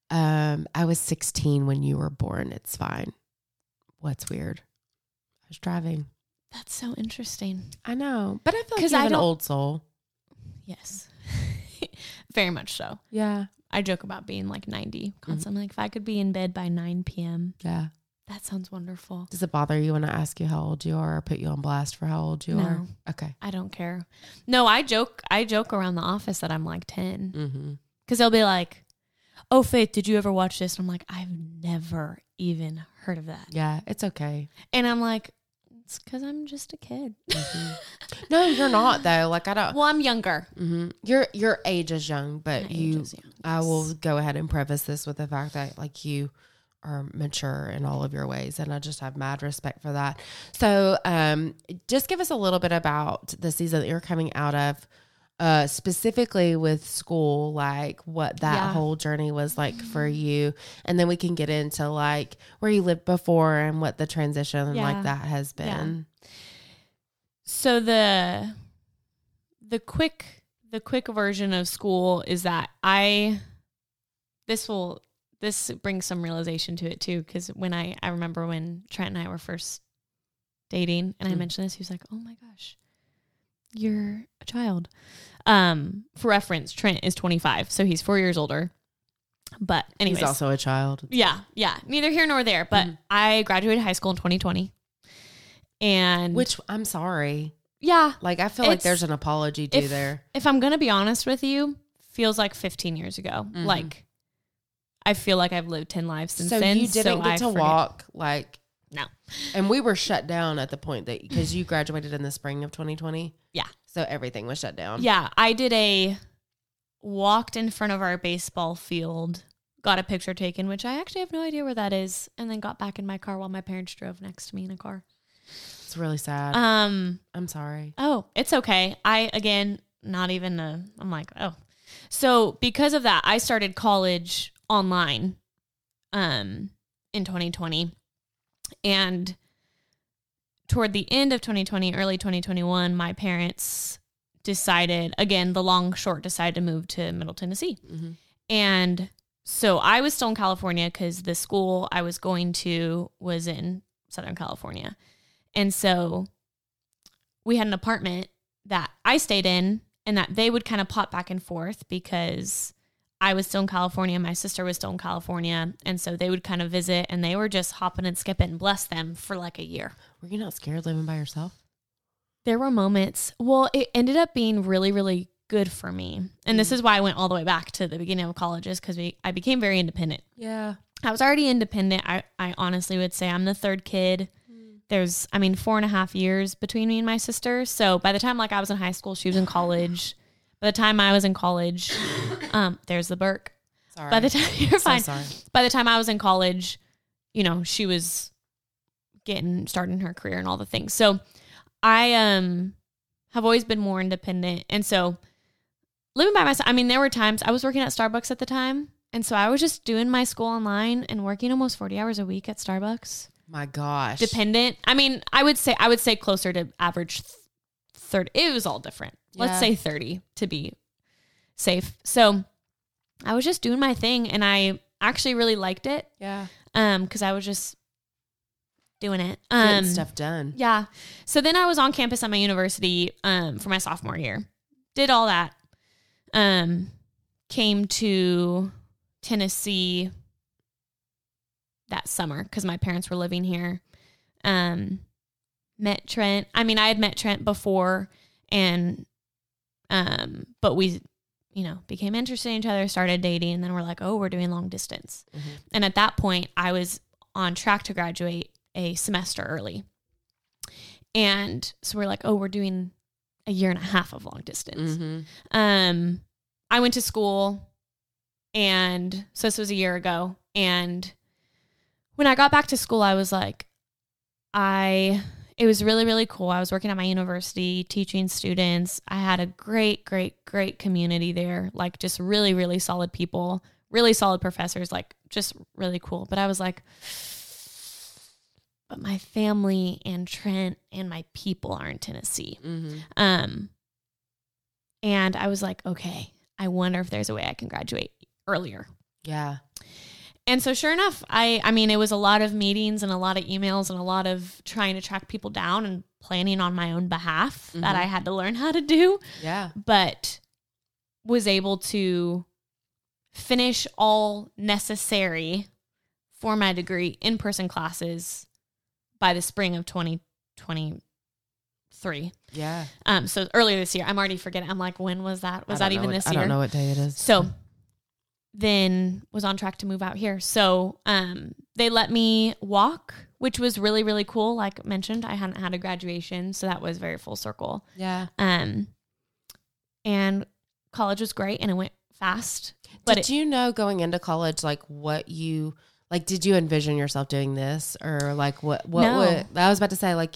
um I was 16 when you were born. It's fine. What's weird? I was driving. That's so interesting. I know, but I feel like you have I an old soul. Yes. Very much so. Yeah. I joke about being like 90 constantly. Like if I could be in bed by 9 p.m., Yeah. That sounds wonderful. Does it bother you when I ask you how old you are or put you on blast for how old you No. are? Okay. I don't care. No, I joke. I joke around the office that I'm like 10 Mm-hmm. because they'll be like, "Oh, Faith, did you ever watch this?" And I'm like, "I've never even heard of that." Yeah, it's okay. And I'm like, "It's because I'm just a kid." No, you're not though. Like I don't. well, I'm younger. hmm Your your age is young, but My age you. is young, I will go ahead and preface this with the fact that like you are mature in all of your ways, and I just have mad respect for that. So, um, just give us a little bit about the season that you're coming out of. Uh, specifically with school, like what that Yeah. whole journey was like for you, and then we can get into like where you lived before and what the transition Yeah. like that has Yeah. been. So the the quick the quick version of school is that I this will this brings some realization to it too because when I I remember when Trent and I were first dating and I Mm. mentioned this he was like oh my gosh you're a child um for reference Trent is 25 so he's 4 years older but anyways He's also a child. yeah yeah neither here nor there but Mhm. I graduated high school in 2020 and Which I'm sorry. yeah Like I feel like there's an apology due if- there. if I'm gonna be honest with you, feels like 15 years ago. Mhm. Like I feel like I've lived 10 lives since So then. you didn't so get I to forget- walk like No. And we were shut down at the point that because you graduated in the spring of 2020. Yeah. So everything was shut down. Yeah, I did a walked in front of our baseball field, got a picture taken, which I actually have no idea where that is, and then got back in my car while my parents drove next to me in a car. It's really sad. Um, I'm sorry. Oh, it's okay. I again, not even a. I'm like, oh, so because of that, I started college online, um, in 2020, and toward the end of 2020, early 2021, my parents decided again, the long short decided to move to Middle Tennessee, Mhm. and so I was still in California because the school I was going to was in Southern California, and so we had an apartment that I stayed in and that they would kind of pop back and forth because I was still in California, my sister was still in California, and so they would kind of visit and they were just hopping and skipping, and bless them, for like a year. Were you not scared living by yourself? There were moments, well, it ended up being really, really good for me. And this mm. is why I went all the way back to the beginning of colleges because I became very independent. Yeah. I was already independent. I, I honestly would say I'm the third kid. Mm. There's, I mean, four and a half years between me and my sister. So by the time like I was in high school, she was in college. By the time I was in college, um, there's the Burke. Sorry. By the time you're so fine. sorry. By the time I was in college, you know, she was getting starting her career and all the things. So I um have always been more independent. And so living by myself, I mean, there were times I was working at Starbucks at the time. And so I was just doing my school online and working almost 40 hours a week at Starbucks. My gosh. Dependent. I mean, I would say I would say closer to average th- 30. It was all different. Let's say 30 to be safe. So I was just doing my thing and I actually really liked it Yeah. um cuz I was just doing it. Getting Um stuff done. yeah. So then I was on campus at my university um, for my sophomore year. Did all that. Um, came to Tennessee that summer because my parents were living here. Um, met Trent. I mean, I had met Trent before, and um, but we, you know, became interested in each other, started dating, and then we're like, oh, we're doing long distance. Mhm. And at that point, I was on track to graduate a semester early. And so we're like, oh, we're doing a year and a half of long distance. Mm-hmm. Um, I went to school, and so this was a year ago. And when I got back to school, I was like, I, it was really, really cool. I was working at my university teaching students. I had a great, great, great community there, like just really, really solid people, really solid professors, like just really cool. But I was like, but my family and Trent and my people are in Tennessee. Mm-hmm. Um, and I was like, okay, I wonder if there's a way I can graduate earlier. Yeah. And so sure enough, I I mean it was a lot of meetings and a lot of emails and a lot of trying to track people down and planning on my own behalf that Mhm. I had to learn how to do, Yeah. but was able to finish all necessary for my degree in-person classes by the spring of 2023. Yeah. Um, so earlier this year, I'm already forgetting. I'm like, when was that? Was that even this year? I don't know what day it is. So then was on track to move out here. So um, they let me walk, which was really really cool. Like mentioned, I hadn't had a graduation, so that was very full circle. Yeah. Um, and college was great, and it went fast. But did it, you know going into college like what you like? Did you envision yourself doing this or like what? What No. would I was about to say like.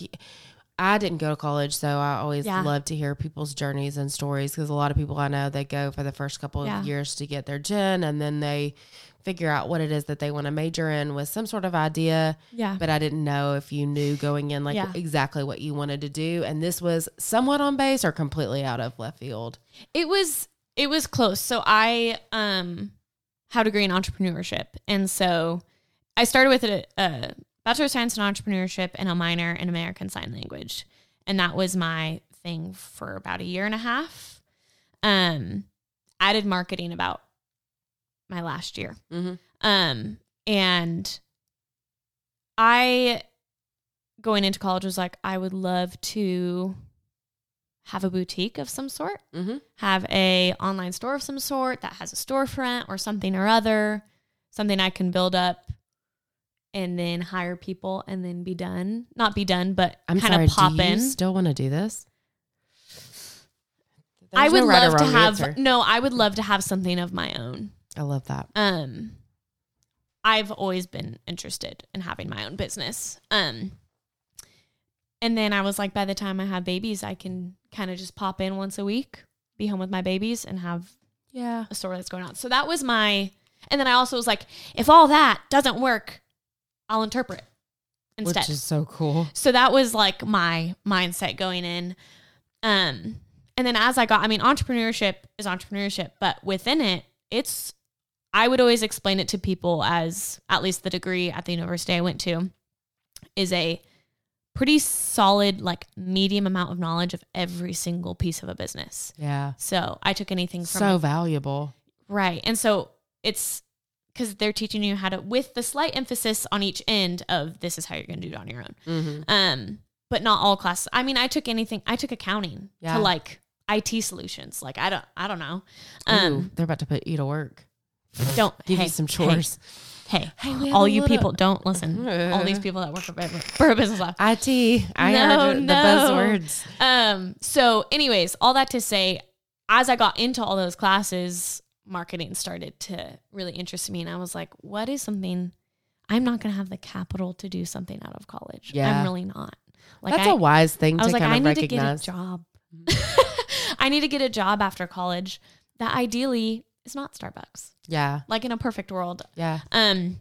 I didn't go to college, so I always Yeah. love to hear people's journeys and stories because a lot of people I know they go for the first couple of Yeah. years to get their gen, and then they figure out what it is that they want to major in with some sort of idea. yeah, But I didn't know if you knew going in like Yeah. exactly what you wanted to do, and this was somewhat on base or completely out of left field. it was it was close. So I um had a degree in entrepreneurship, and so I started with a, a bachelor of science in entrepreneurship and a minor in American Sign Language, and that was my thing for about a year and a half. Um, I did marketing about my last year. Mm-hmm. Um, and I going into college was like, I would love to have a boutique of some sort, Mm-hmm. have a online store of some sort that has a storefront or something or other, something I can build up and then hire people and then be done. Not be done, but I'm kind sorry. of pop do you in. still want to do this? I would no right love to have answer. no, I would love to have something of my own. I love that. um I've always been interested in having my own business. Um and then I was like by the time I have babies, I can kind of just pop in once a week, be home with my babies and have Yeah. a store that's going on. So that was my and then I also was like if all that doesn't work, I'll interpret instead. Which is so cool. So that was like my mindset going in. Um, and then as I got, I mean, entrepreneurship is entrepreneurship, but within it, it's, I would always explain it to people as at least the degree at the university I went to is a pretty solid, like medium amount of knowledge of every single piece of a business. Yeah. So I took anything from So valuable. Right. And so it's because they're teaching you how to, with the slight emphasis on each end of this is how you're going to do it on your own. Mm-hmm. Um, but not all classes. I mean, I took anything. I took accounting Yeah. to like IT solutions. Like I don't, I don't know. Um, Um, they're about to put you to work. don't Give hey, you some chores. Hey, Hey, hey, all you people, don't listen. all these people that work for a business lab. IT. I No, heard the buzzwords. Um. So, anyways, all that to say, as I got into all those classes, marketing started to really interest me, and I was like, "What is something? I'm not going to have the capital to do something out of college. Yeah. I'm really not. Like, That's I, a wise thing I was to like, kind I of need recognize. to get a job. I need to get a job after college that ideally is not Starbucks. Yeah. Like in a perfect world, Yeah. um,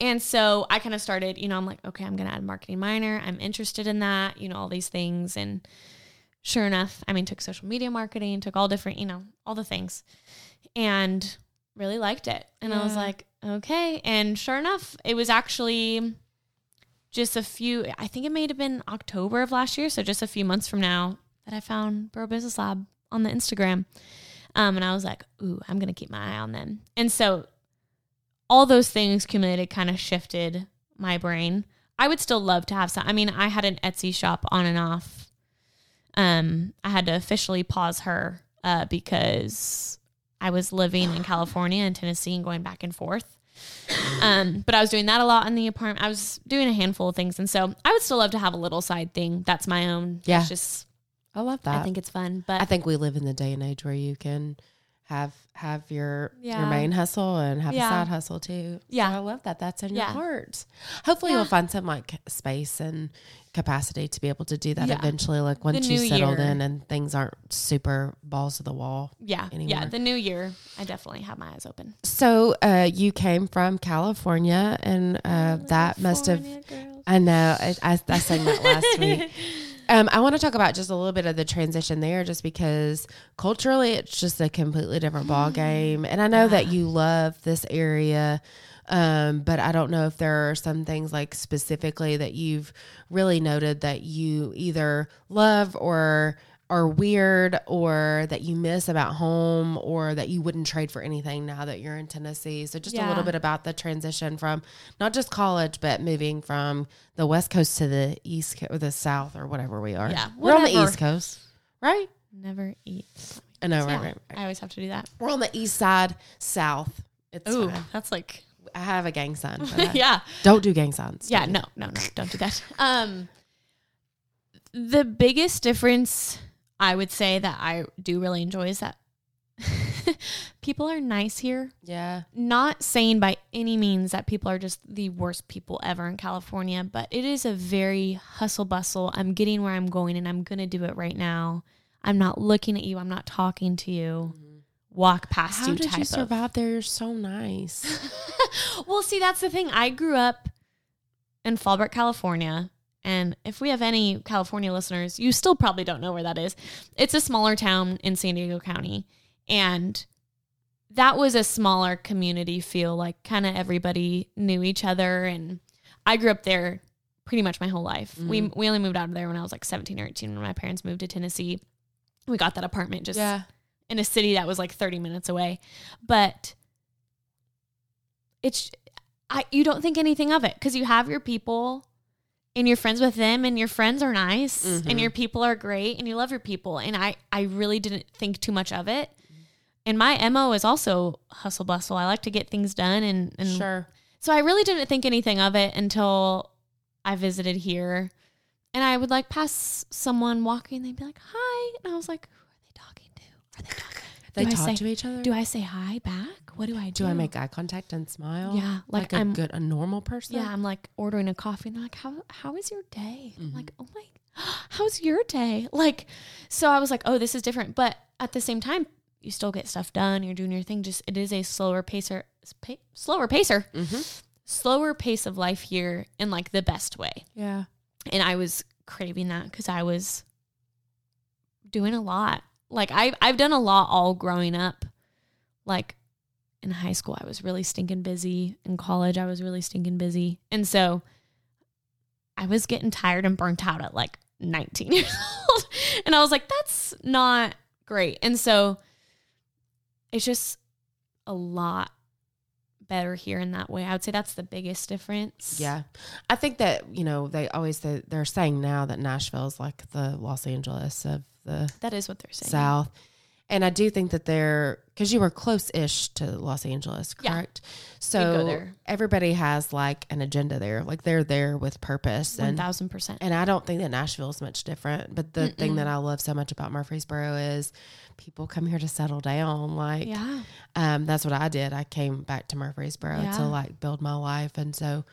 and so I kind of started, you know, I'm like, okay, I'm going to add marketing minor. I'm interested in that, you know, all these things. And sure enough, I mean, took social media marketing, took all different, you know, all the things and really liked it. And I was like, okay. And sure enough, it was actually just a few, I think it may have been October of last year. So just a few months from now that I found Boro Business Lab on the Instagram. Um, and I was like, ooh, I'm going to keep my eye on them. And so all those things accumulated kind of shifted my brain. I would still love to have some. I mean, I had an Etsy shop on and off. Um, I had to officially pause her uh, because I was living in California and Tennessee and going back and forth. Um, but I was doing that a lot in the apartment. I was doing a handful of things, and so I would still love to have a little side thing that's my own. Yeah. it's just I love that. I think it's fun. But I think we live in the day and age where you can have have your your main hustle and have Yeah. a side hustle too. Yeah. So I love that. That's in Yeah. your heart. Hopefully Yeah. you'll find some like space and capacity to be able to do that Yeah. eventually. Like once you settled year. in and things aren't super balls to the wall. yeah, yeah, the new year, I definitely have my eyes open. So uh, you came from California, and uh, that must have. I know. I, I, I sang that last week. Um, I want to talk about just a little bit of the transition there, just because culturally it's just a completely different ball game, and I know that you love this area, um, but I don't know if there are some things like specifically that you've really noted that you either love or are weird or that you miss about home or that you wouldn't trade for anything now that you're in Tennessee. So just a little bit about the transition from not just college, but moving from the West Coast to the East or the South or whatever we are. Yeah, we're on the. East Coast, right? Never eat. I know, So, right, yeah, right, right. I always have to do that. We're on the east side, south. It's Ooh, fine. that's like I have a gang sign. yeah. Don't do gang signs. Yeah, no, no, no, don't do that. Um, the biggest difference I would say that I do really enjoy is that people are nice here. Yeah. Not saying by any means that people are just the worst people ever in California, but it is a very hustle bustle. I'm getting where I'm going and I'm going to do it right now. I'm not looking at you. I'm not talking to you. Mm-hmm. Walk past How you did type you of. survive there? You're so nice. well, see, that's the thing. I grew up in Fallbrook, California. And if we have any California listeners, you still probably don't know where that is. It's a smaller town in San Diego County. And that was a smaller community feel. Like, kind of everybody knew each other. And I grew up there pretty much my whole life. We, mm-hmm. we only moved out of there when I was like 17 or 18 when my parents moved to Tennessee. We got that apartment just yeah. in a city that was like 30 minutes away. But it's I you don't think anything of it cuz you have your people and you're friends with them and your friends are nice Mhm. and your people are great and you love your people and I I really didn't think too much of it. And my MO is also hustle bustle. I like to get things done and and Sure. so I really didn't think anything of it until I visited here. And I would like pass someone walking, they'd be like, Hi. And I was like, Who are they talking to? Are they talking? They Do I talk say- to each other. Do I say hi back? What do I do? Do I make eye contact and smile? Yeah, like like, a I'm- good, a normal person. Yeah, I'm like ordering a coffee and they're like, How how is your day? I'm Mhm. like, Oh my how's your day? Like so I was like, Oh, this is different. But at the same time, you still get stuff done, you're doing your thing. Just it is a slower pacer pa- slower pacer. Mm-hmm. Slower pace of life here in like the best way. Yeah. and I was craving that because I was doing a lot. Like I've I've done a lot all growing up. Like in high school, I was really stinking busy. In college, I was really stinking busy, and so I was getting tired and burnt out at like 19 years old, and I was like, that's not great. And so it's just a lot better here in that way. I would say that's the biggest difference. Yeah. I think that, you know, they always say, they're saying now that Nashville is like the Los Angeles of the that is what they're saying. South. And I do think that they're because you were close ish to Los Angeles, Yeah. correct? go So there. everybody has like an agenda there. Like they're there with purpose. One And thousand percent. and I don't think that Nashville is much different. But the thing that I love so much about Murfreesboro is people come here to settle down. Like Yeah. um, that's what I did. I came back to Murfreesboro Yeah. to like build my life. And so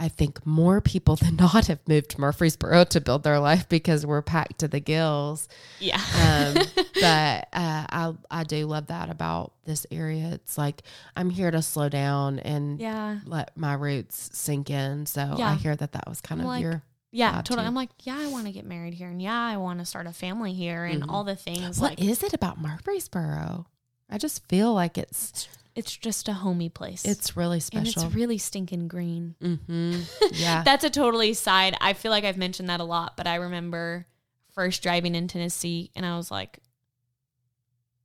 I think more people than not have moved to Murfreesboro to build their life because we're packed to the gills. Yeah. Um, but uh, I, I do love that about this area. It's like I'm here to slow down and yeah. let my roots sink in. So Yeah. I hear that that was kind I'm of like, your. Yeah. Totally. to. I'm like, yeah, I want to get married here. And yeah, I want to start a family here and Mhm. all the things. What like, is it about Murfreesboro? I just feel like it's it's just a homey place. it's really and special. it's really stinking green. hmm Yeah. That's a totally side. I feel like I've mentioned that a lot, but I remember first driving in Tennessee and I was like,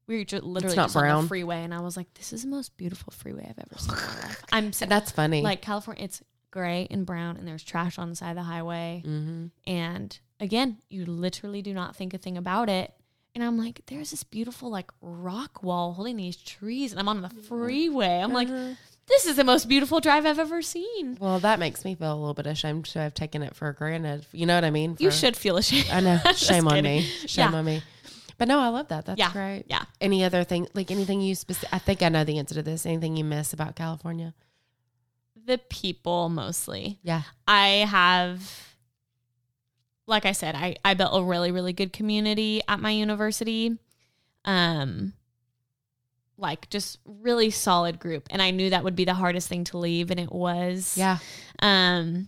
we were ju- literally just on the freeway and I was like, this is the most beautiful freeway I've ever seen in my life. I'm sitting That's funny. like California, it's gray and brown, and there's trash on the side of the highway. hmm And again, you literally do not think a thing about it. And I'm like, there's this beautiful like rock wall holding these trees, and I'm on the freeway. I'm like, Mhm. this is the most beautiful drive I've ever seen. well, that makes me feel a little bit ashamed to have taken it for granted. You know what I mean? You should feel ashamed. I know. Shame on kidding. me. Shame Yeah. on me. But no, I love that. That's Yeah. great. Yeah. Any other thing, like anything you specific? I think I know the answer to this. Anything you miss about California? The people mostly. Yeah. I have, like I said, I, I built a really, really good community at my university. Um, like just really solid group. And I knew that would be the hardest thing to leave, and it was. Yeah. Um,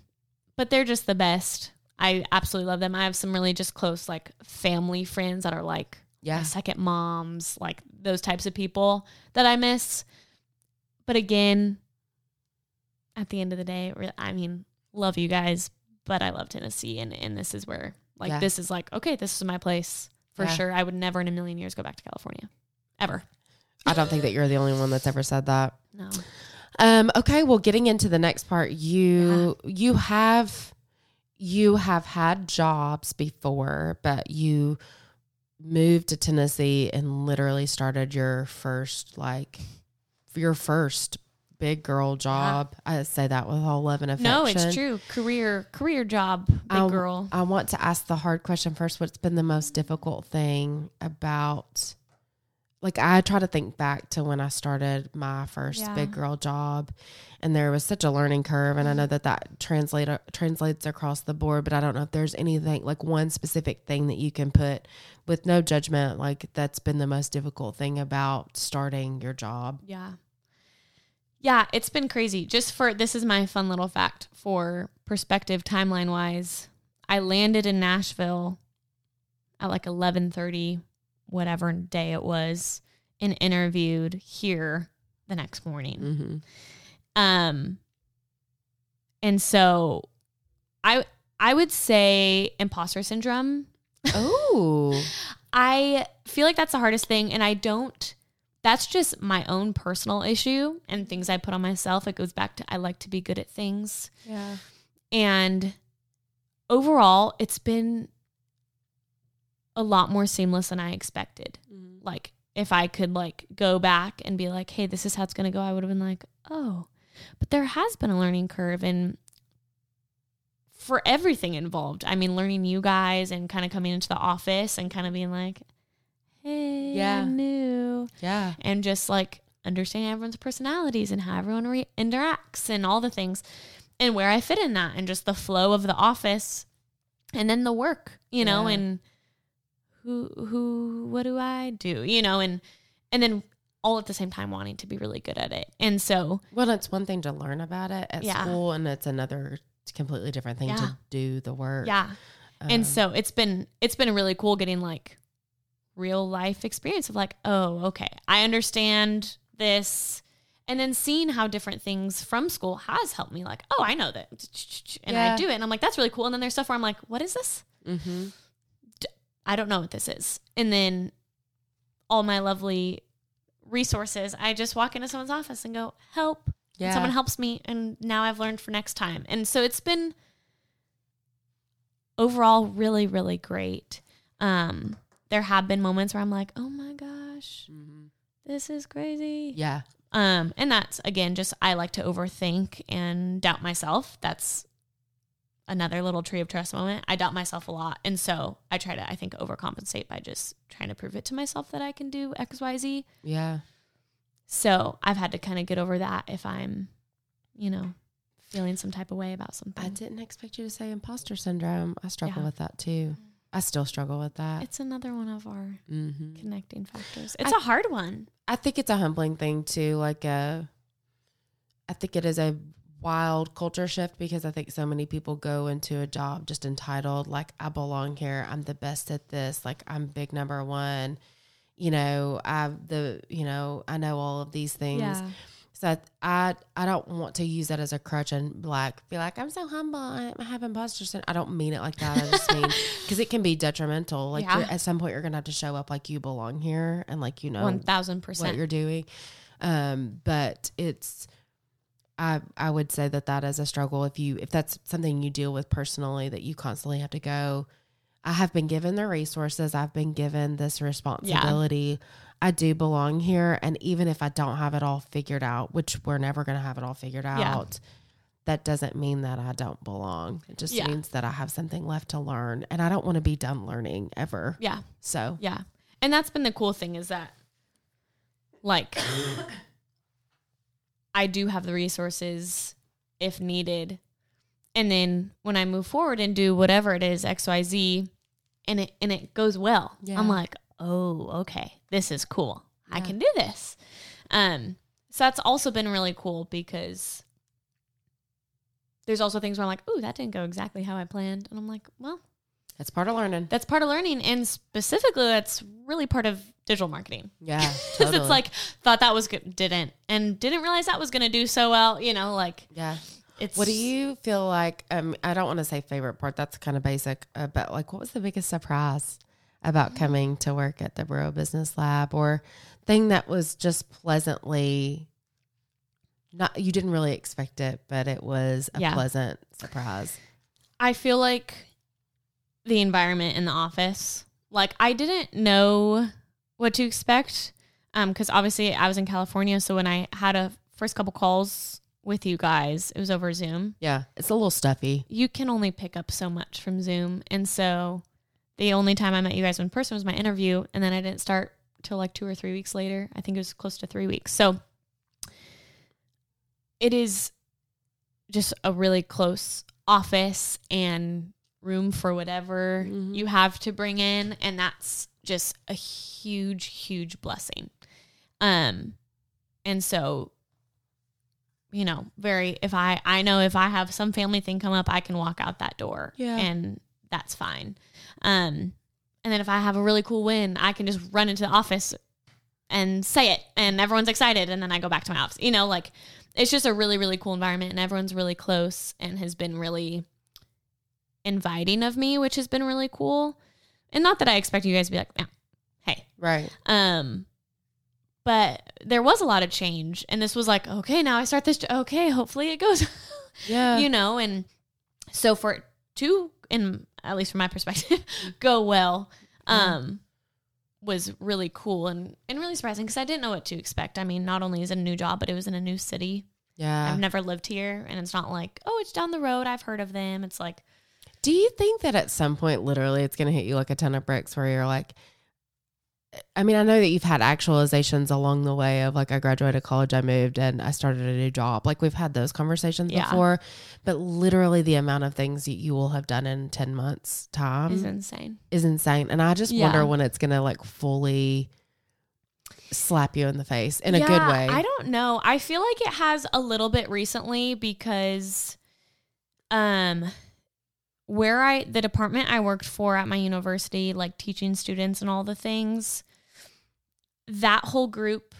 but they're just the best. I absolutely love them. I have some really just close, like family friends that are like Yeah. second moms, like those types of people that I miss. But again, at the end of the day, I mean, love you guys, but I love Tennessee, and and this is where like Yeah. this is like okay, this is my place for Yeah. sure. I would never in a million years go back to California, ever. I don't think that you're the only one that's ever said that. No. Um, okay, well, getting into the next part, you you have you have had jobs before, but you moved to Tennessee and literally started your first like your first big girl job. I say that with all love and affection. No, it's true. Career, career job, big I- girl. I want to ask the hard question first. What's been the most difficult thing about like I try to think back to when I started my first Yeah. big girl job and there was such a learning curve and I know that that translate translates across the board but I don't know if there's anything like one specific thing that you can put with no judgment like that's been the most difficult thing about starting your job. Yeah. Yeah, it's been crazy. Just for this is my fun little fact for perspective timeline wise. I landed in Nashville at like 11:30 whatever day it was and interviewed here the next morning. Mhm. Um and so I I would say imposter syndrome Oh. I feel like that's the hardest thing. And I don't, that's just my own personal issue and things I put on myself. It goes back to I like to be good at things. Yeah. And overall, it's been a lot more seamless than I expected. Mm-hmm. Like, if I could like go back and be like, hey, this is how it's going to go, I would have been like, oh, but there has been a learning curve and for everything involved. I mean, learning you guys and kind of coming into the office and kind of being like, hey, Yeah. I'm new. Yeah. And just like understanding everyone's personalities and how everyone re- interacts and all the things and where I fit in that and just the flow of the office and then the work, you know, Yeah. and who, who, what do I do, you know, and, and then all at the same time wanting to be really good at it. And so, Well, it's one thing to learn about it at Yeah. school, and it's another completely different thing Yeah. to do the work. yeah. Um, and so it's been it's been really cool getting like real life experience of like oh okay i understand this. And then seeing how different things from school has helped me like oh i know that. And i do it. And i'm like that's really cool. And then there's stuff where i'm like what is this? Mhm. i don't know what this is. And then all my lovely resources i just walk into someone's office and go help. Yeah, and someone helps me. And now i've learned for next time. And so it's been overall really really great. Um there have been moments where i'm like oh my gosh Mhm. this is crazy yeah, um and that's again just i like to overthink and doubt myself that's another little tree of trust moment i doubt myself a lot and so i try to i think overcompensate by just trying to prove it to myself that i can do xyz yeah. so I've had to kind of get over that if I'm, you know, feeling some type of way about something. I didn't expect you to say imposter syndrome. I struggle Yeah. with that too. I still struggle with that. It's another one of our hmm connecting factors. It's I- a hard one. I think it's a humbling thing too. Like, uh, I think it is a wild culture shift because I think so many people go into a job just entitled, like, I belong here. I'm the best at this. Like, I'm big number one. You know, I have the you know I know all of these things. So I, I I don't want to use that as a crutch and like be like I'm so humble. I have imposter syndrome. I don't mean it like that. I just mean because it can be detrimental. Like Yeah. at some point you're gonna have to show up like you belong here and like you know One thousand what percent. you're doing. Um, but it's I I would say that that is a struggle if you if that's something you deal with personally that you constantly have to go. I have been given the resources. I've been given this responsibility. I do belong here, and even if I don't have it all figured out, which we're never going to have it all figured Yeah. out, that doesn't mean that I don't belong. It just Yeah. means that I have something left to learn, and I don't want to be done learning ever. Yeah. So Yeah. And that's been the cool thing is that like I do have the resources if needed. And then when I move forward and do whatever it is, XYZ, and it and it goes well, Yeah. I'm like, oh, okay, this is cool. I can do this. Um, so that's also been really cool because there's also things where I'm like, ooh, that didn't go exactly how I planned. And I'm like, well, that's part of learning. that's part of learning. And specifically, that's really part of digital marketing. Yeah, Because totally. it's like, thought that was good, didn't, and didn't realize that was going to do so well. You know, like yeah. it's. What do you feel like? Um, I don't want to say favorite part. That's kind of basic. Uh, but like, what was the biggest surprise about coming to work at the Boro Business Lab, or thing that was just pleasantly not? You didn't really expect it, but it was a Yeah. pleasant surprise. I feel like the environment in the office like I didn't know what to expect. Um, because obviously I was in California, so when I had a first couple calls with you guys, it was over Zoom. Yeah, it's a little stuffy. You can only pick up so much from Zoom, and so the only time I met you guys in person was my interview, and then I didn't start till like two or three weeks later. I think it was close to three weeks. So it is just a really close office and room for whatever Mhm. you have to bring in and that's just a huge huge blessing um and so you know very if i i know if i have some family thing come up i can walk out that door Yeah. and that's fine um and then if i have a really cool win i can just run into the office and say it and everyone's excited and then i go back to my office you know like it's just a really really cool environment and everyone's really close and has been really inviting of me which has been really cool and not that i expect you guys to be like yeah, hey Right. um but there was a lot of change and this was like okay now i start this okay hopefully it goes Yeah. you know and so for two in at least from my perspective go well um was really cool and and really surprising because i didn't know what to expect. I mean not only is it a new job but it was in a new city. Yeah. i've never lived here and it's not like oh it's down the road i've heard of them. It's like Do you think that at some point, literally, it's going to hit you like a ton of bricks where you're like, I mean, I know that you've had actualizations along the way of like, I graduated college, I moved, and I started a new job. Like, we've had those conversations Yeah. before, but literally, the amount of things that you will have done in 10 months' time is insane. is, insane. And I just Yeah. wonder when it's going to like fully slap you in the face in a good way. I don't know. I feel like it has a little bit recently because um where I the department I worked for at my university, like teaching students and all the things, that whole group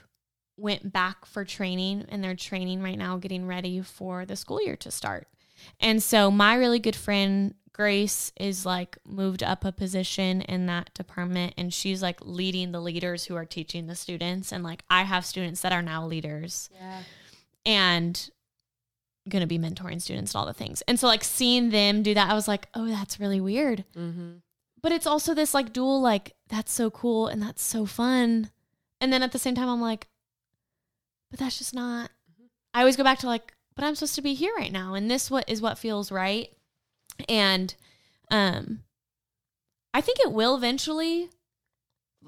went back for training and they're training right now getting ready for the school year to start. And so my really good friend Grace is like moved up a position in that department and she's like leading the leaders who are teaching the students and like I have students that are now leaders yeah. and going to be mentoring students and all the things. And so like seeing them do that I was like, "Oh, that's really weird." Mm-hmm. But it's also this like dual like that's so cool and that's so fun. And then at the same time I'm like, "But that's just not I always go back to like, but I'm supposed to be here right now and this what is what feels right." And um I think it will eventually.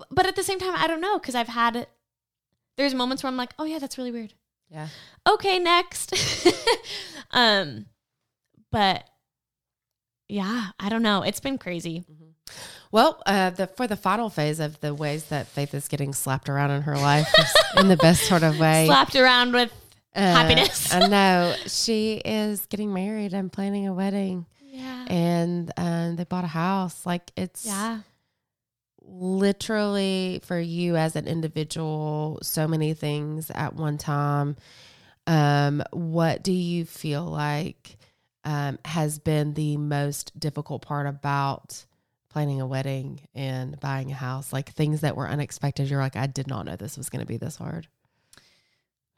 But at the same time, I don't know because I've had there's moments where I'm like, "Oh yeah, that's really weird." Yeah. okay next um but yeah i don't know it's been crazy Well, uh, the for the final phase of the ways that Faith is getting slapped around in her life in the best sort of way. slapped around with Uh, happiness. I know she is getting married and planning a wedding, yeah and um, they bought a house. Like it's yeah literally for you as an individual, so many things at one time. Um, what do you feel like um, has been the most difficult part about planning a wedding and buying a house? Like things that were unexpected. You're like, I did not know this was going to be this hard.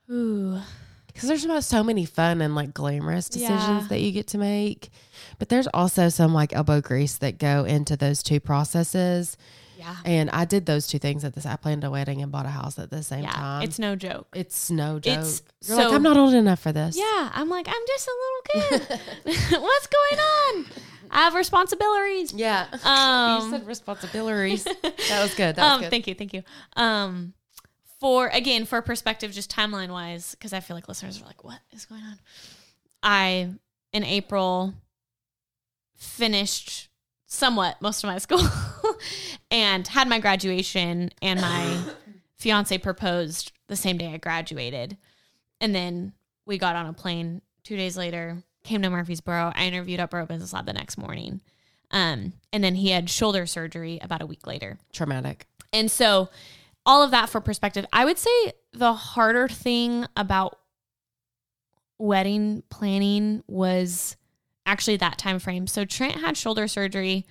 ooh Because there's about so many fun and like glamorous decisions Yeah. that you get to make, but there's also some like elbow grease that go into those two processes. Yeah And I did those two things at this. I planned a wedding and bought a house at the same yeah time. it's no joke it's no joke. It's You're like, I'm not old enough for this. yeah i'm like i'm just a little kid what's going on i have responsibilities Yeah. Um, you said responsibilities. that was good. That was um, good. thank you, thank you. Um, for again, for perspective, just timeline wise, because I feel like listeners are like, "What is going on?" I in April finished somewhat most of my school and had my graduation, and my fiance proposed the same day I graduated, and then we got on a plane two days later. Came to Murfreesboro. I interviewed up at Boro Business Lab the next morning. Um, and then he had shoulder surgery about a week later. Traumatic. And so, all of that for perspective, I would say the harder thing about wedding planning was actually that time frame. So Trent had shoulder surgery,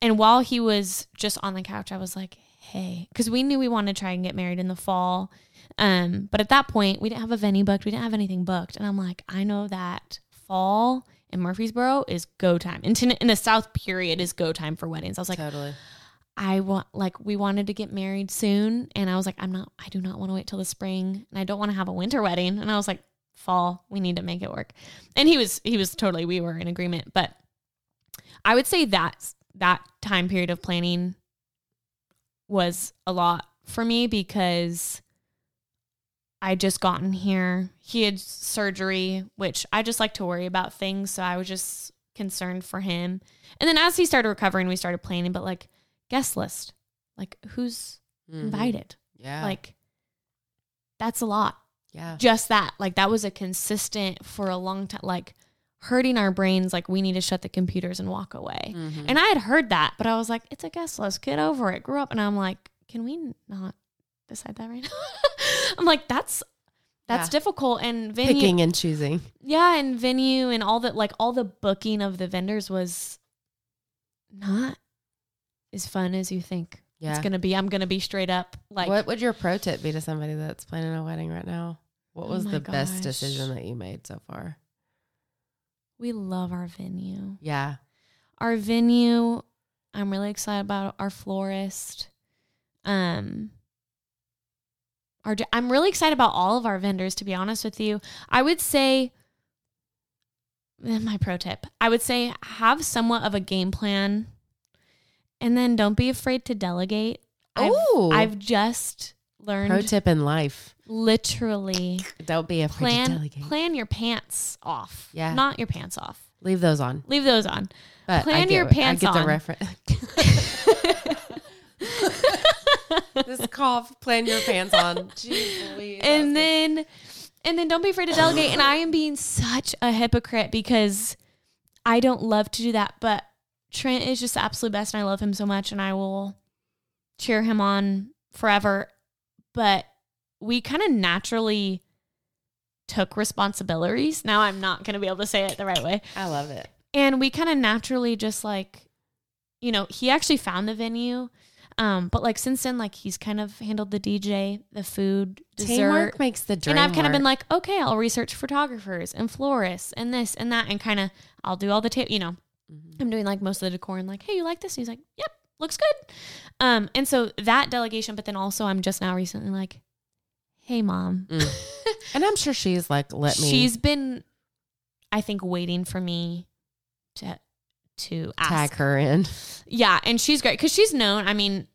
and while he was just on the couch, I was like, "Hey," because we knew we wanted to try and get married in the fall. Um, but at that point, we didn't have a venue booked. We didn't have anything booked, and I'm like, I know that fall in Murfreesboro is go time. And in the South period is go time for weddings. I was like, totally. I want like we wanted to get married soon and I was like I'm not I do not want to wait till the spring and I don't want to have a winter wedding and I was like fall we need to make it work. And he was he was totally we were in agreement, but I would say that that time period of planning was a lot for me because I just gotten here. He had surgery, which I just like to worry about things, so I was just concerned for him. And then as he started recovering, we started planning, but like guest list. Like who's Mhm. invited? Yeah. Like that's a lot. Yeah. Just that. Like that was a consistent for a long time like hurting our brains like we need to shut the computers and walk away. Mhm. And I had heard that, but I was like it's a guest list. Get over it. Grew up and I'm like, can we not decide that right now? I'm like that's that's Yeah. difficult and venue Picking and choosing. yeah, and venue and all that, like all the booking of the vendors was not as fun as you think Yeah. it's gonna be. I'm gonna be straight up like, what would your pro tip be to somebody that's planning a wedding right now? What Oh was my the best decision that you made so far? we love our venue. Yeah. Our venue, I'm really excited about our florist. Um, our I'm really excited about all of our vendors. To be honest with you, I would say. eh, My pro tip I would say have somewhat of a game plan and then don't be afraid to delegate. I've, I've just learned Pro tip in life. literally Don't be afraid to plan delegate. plan your pants off. Yeah. Not your pants off. Leave those on. Leave those on. But Plan your pants I get on. the reference. this cough, plan your pants on. Jeez and then and then don't be afraid to delegate and i am being such a hypocrite because i don't love to do that but trent is just the absolute best and i love him so much and i will cheer him on forever but we kind of naturally took responsibilities now i'm not going to be able to say it the right way I love it. and we kind of naturally just like you know he actually found the venue um but like since then like he's kind of handled the dj the food dessert Teamwork makes the dream. and I've kind of been like, okay, I'll research photographers and florists and this and that, and kind of I'll do all the tape. You know, Mhm. I'm doing like most of the decor and like, hey, you like this? And he's like, yep, looks good. Um, and so that delegation, but then also I'm just now recently like, hey, mom, Mm. and I'm sure she's like, let me she's been, I think, waiting for me to to ask tag her in. yeah, and she's great because she's known. I mean,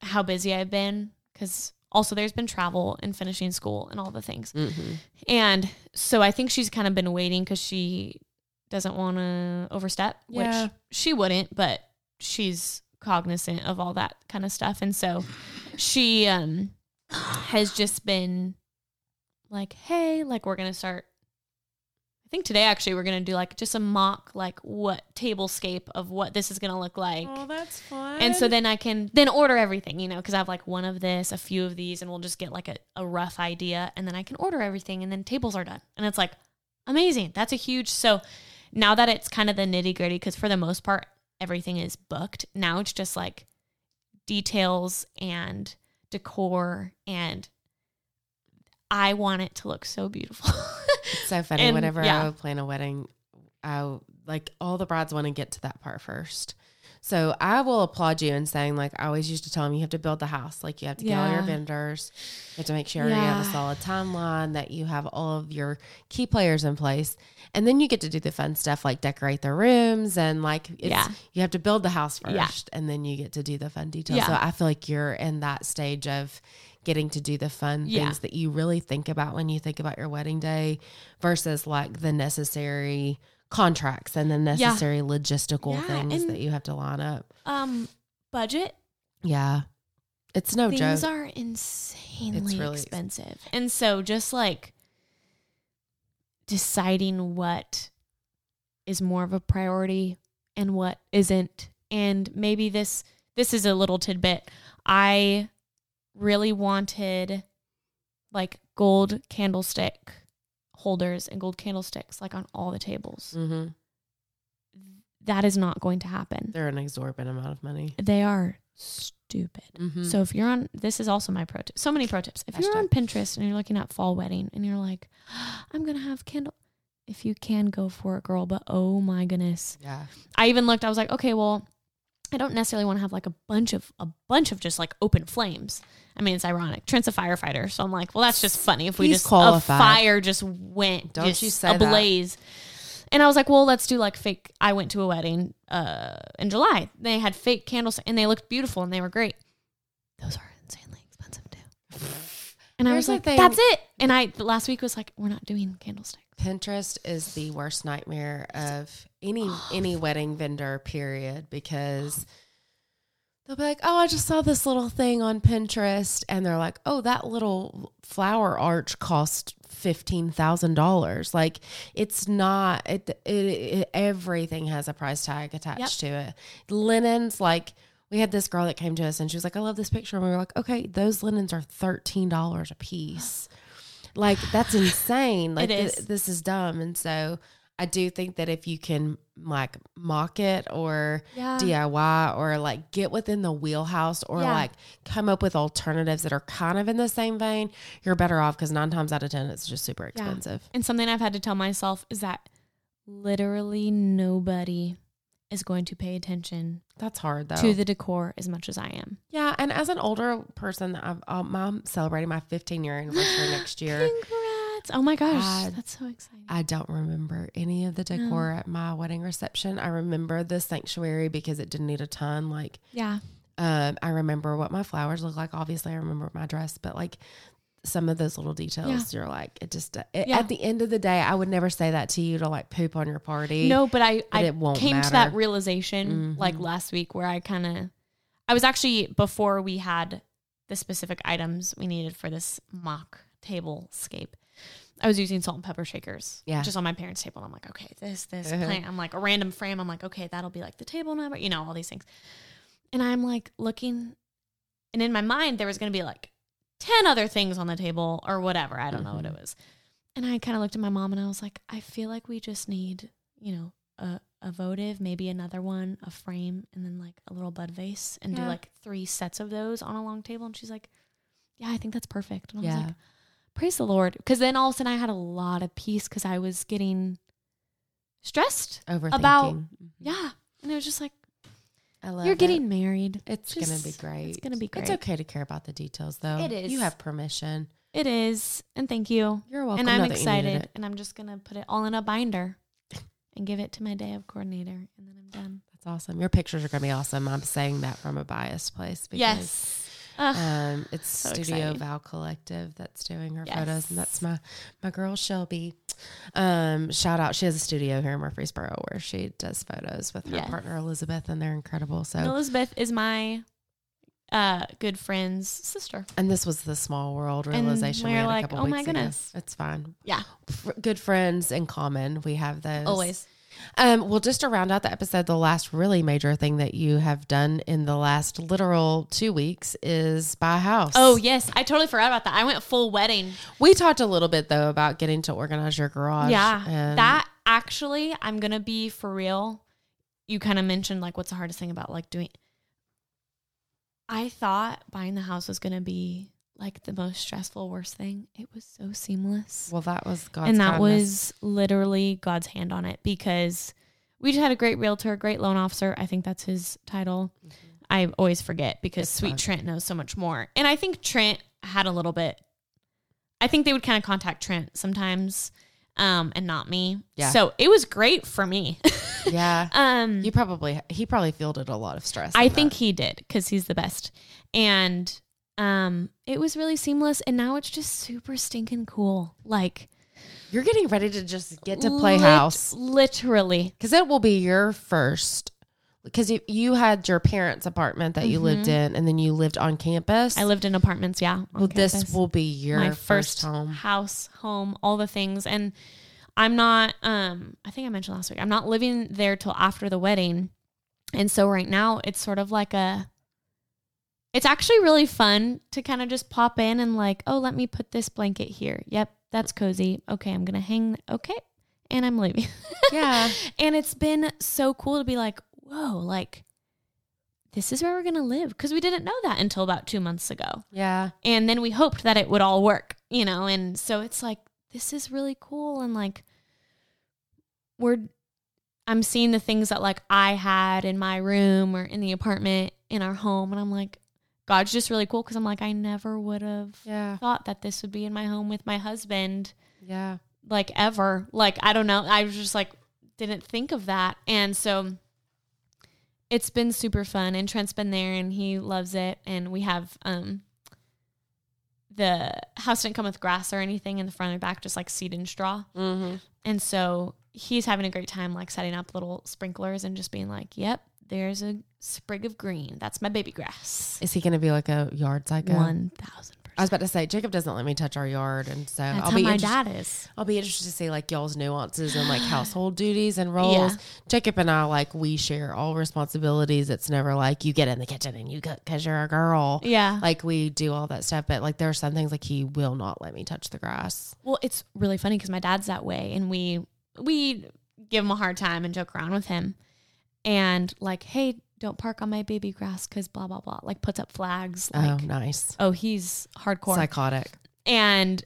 how busy I've been because also there's been travel and finishing school and all the things. Mm-hmm. And so I think she's kind of been waiting because she doesn't want to overstep, Yeah. which she wouldn't, but she's cognizant of all that kind of stuff. And so she um, has just been like, hey, like we're going to start. I think today actually we're going to do like just a mock, like what tablescape of what this is going to look like. Oh, that's fun. And so then I can then order everything, you know, because I have like one of this, a few of these, and we'll just get like a, a rough idea. And then I can order everything and then tables are done. And it's like amazing. That's a huge. So now that it's kind of the nitty gritty, because for the most part, everything is booked. Now it's just like details and decor. And I want it to look so beautiful. It's so funny. And, Whenever yeah. I would plan a wedding, I like all the brides want to get to that part first. So I will applaud you in saying, like, I always used to tell them, you have to build the house. Like, you have to get all your vendors. You have to make sure you have a solid timeline, that you have all of your key players in place. And then you get to do the fun stuff like decorate the rooms and like, it's, Yeah. you have to build the house first Yeah. and then you get to do the fun details. Yeah. So I feel like you're in that stage of getting to do the fun Yeah. things that you really think about when you think about your wedding day versus like the necessary contracts and the necessary logistical Yeah, things that you have to line up. um, budget Yeah. It's no things joke. are insanely really expensive. And so just like deciding what is more of a priority and what isn't. And maybe this this is a little tidbit. I really wanted like gold candlestick holders and gold candlesticks like on all the tables. hmm That is not going to happen. They're an exorbitant amount of money. They are stupid. Mm-hmm. So if you're on, this is also my pro tip. So many pro tips. If you're on Pinterest and you're looking at fall wedding and you're like, I'm gonna have candle. If you can go for it, girl. But oh my goodness, yeah. I even looked. I was like, okay, well, I don't necessarily want to have like a bunch of a bunch of just like open flames. I mean, it's ironic. Trent's a firefighter, so I'm like, well, that's just funny if we He's just qualified. a fire just went Don't just you say that. And I was like, well, let's do like fake. I went to a wedding uh, in July. They had fake candles, and they looked beautiful, and they were great. Those are insanely expensive too. And I was like, that's it. And I last week was like, we're not doing candlesticks. Pinterest is the worst nightmare of any any wedding vendor, period, because they'll be like, "Oh, I just saw this little thing on Pinterest," and they're like, "Oh, that little flower arch cost fifteen thousand dollars." Like, it's not. It, it, it everything has a price tag attached to it. Linens, like. We had this girl that came to us and she was like, I love this picture. And we were like, okay, those linens are $13 a piece. Like that's insane. Like is. this is dumb. And so I do think that if you can like mock it or Yeah. DIY or like get within the wheelhouse or Yeah. like come up with alternatives that are kind of in the same vein, you're better off because nine times out of 10, it's just super Yeah. expensive. And something I've had to tell myself is that literally nobody is going to pay attention That's hard though. to the decor as much as I am. yeah. And as an older person, um, I'm celebrating my 15 year anniversary next year. Congrats. Oh my gosh. God. that's so exciting. I don't remember any of the decor at my wedding reception. I remember the sanctuary because it didn't need a ton. Like, yeah. um, I remember what my flowers look like. Obviously, I remember my dress, but like some of those little details, you're like, it just, it, Yeah. at the end of the day, I would never say that to you to like poop on your party. No, but I, But I it won't came to matter. that realization Mhm. like last week where I kind of, I was actually, before we had the specific items we needed for this mock table scape, I was using salt and pepper shakers. Yeah. Just on my parents' table. And I'm like, okay, this, this Uh-huh. plant. I'm like, a random frame. I'm like, okay, that'll be like the table number, you know, all these things. And I'm like looking, and in my mind, there was going to be like 10 other things on the table or whatever. I don't know what it was. And I kind of looked at my mom and I was like, I feel like we just need, you know, a, a votive, maybe another one, a frame, and then like a little bud vase and do like three sets of those on a long table. And she's like, Yeah, I think that's perfect. And I was Yeah. like, Praise the Lord. Because then all of a sudden I had a lot of peace because I was getting stressed. Overthinking. about- Mhm. Yeah. And it was just like, I love You're it. getting married. It's just- gonna be great. it's gonna be great. It's okay to care about the details, though. It is. You have permission. It is. And thank you. You're welcome. and I'm Not that you needed excited. And I'm just going to put it all in a binder and give it to my day of coordinator. And then I'm done. That's awesome. Your pictures are gonna be awesome. I'm saying that from a biased place because Yes. Um, it's So Studio exciting. Val Collective that's doing her Yes. photos, and that's my my girl Shelby. Um, shout out! She has a studio here in Murfreesboro where she does photos with her Yes. partner Elizabeth, and they're incredible. So, And Elizabeth is my uh, good friend's sister. and this was the small world realization we we're had like, a couple "Oh my weeks ago. goodness." It's fine. Yeah. F- good friends in common. We have those Always. Um, well, just to round out the episode, the last really major thing that you have done in the last literal two weeks is buy a house. Oh, yes. I totally forgot about that. I went full wedding. We talked a little bit though about getting to organize your garage. yeah. that actually, I'm going to be for real. You kind of mentioned like what's the hardest thing about like doing. I thought buying the house was going to be like the most stressful, worst thing. It was so seamless. well, that was God's and that kindness. was literally God's hand on it because we just had a great realtor, great loan officer. I think that's his title. I always forget because It's Sweet fine. Trent knows so much more. And I think Trent had a little bit. I think they would kind of contact Trent sometimes, um, and not me. Yeah. So it was great for me. yeah. um, You probably he probably fielded a lot of stress. I think that. he did because he's the best. And um, it was really seamless. And now it's just super stinking cool. Like you're getting ready to just get to play lit- house literally. because it will be your first. Because you, you had your parents' apartment that you lived in, and then you lived on campus. Mm-hmm. I lived in apartments, yeah. Well, this will be your my first, first home. house, home, all the things. And I'm not um I think I mentioned last week, I'm not living there till after the wedding. And so right now it's sort of like a it's actually really fun to kind of just pop in and like, oh, let me put this blanket here. Yep, that's cozy. Okay, I'm gonna hang okay. And I'm leaving. Yeah. and it's been so cool to be like, whoa, like this is where we're gonna live. Because we didn't know that until about two months ago Yeah. and then we hoped that it would all work, you know, and so it's like this is really cool and like we're I'm seeing the things that like I had in my room or in the apartment in our home, and I'm like, God's just really cool because I'm like, I never would have Yeah. thought that this would be in my home with my husband, Yeah. like ever. Like I don't know, I was just like didn't think of that, and so it's been super fun. And Trent's been there, and he loves it. And we have um the house didn't come with grass or anything in the front or back, just like seed and straw. Mm-hmm. And so he's having a great time, like setting up little sprinklers and just being like, "Yep, there's a sprig of green. That's my baby grass." Is he going to be like a yard psycho? One thousand I was about to say Jacob doesn't let me touch our yard, and so That's I'll how be my dad is. I'll be interested to see like y'all's nuances and like household duties and roles. Yeah. Jacob and I like we share all responsibilities. It's never like you get in the kitchen and you cook because you're a girl. Yeah. Like we do all that stuff, but like there are some things like he will not let me touch the grass. Well, it's really funny because my dad's that way, and we we give him a hard time and joke around with him, and like, hey, don't park on my baby grass because blah blah blah. Like puts up flags. Oh, like, oh, nice. oh, he's hardcore. Psychotic. and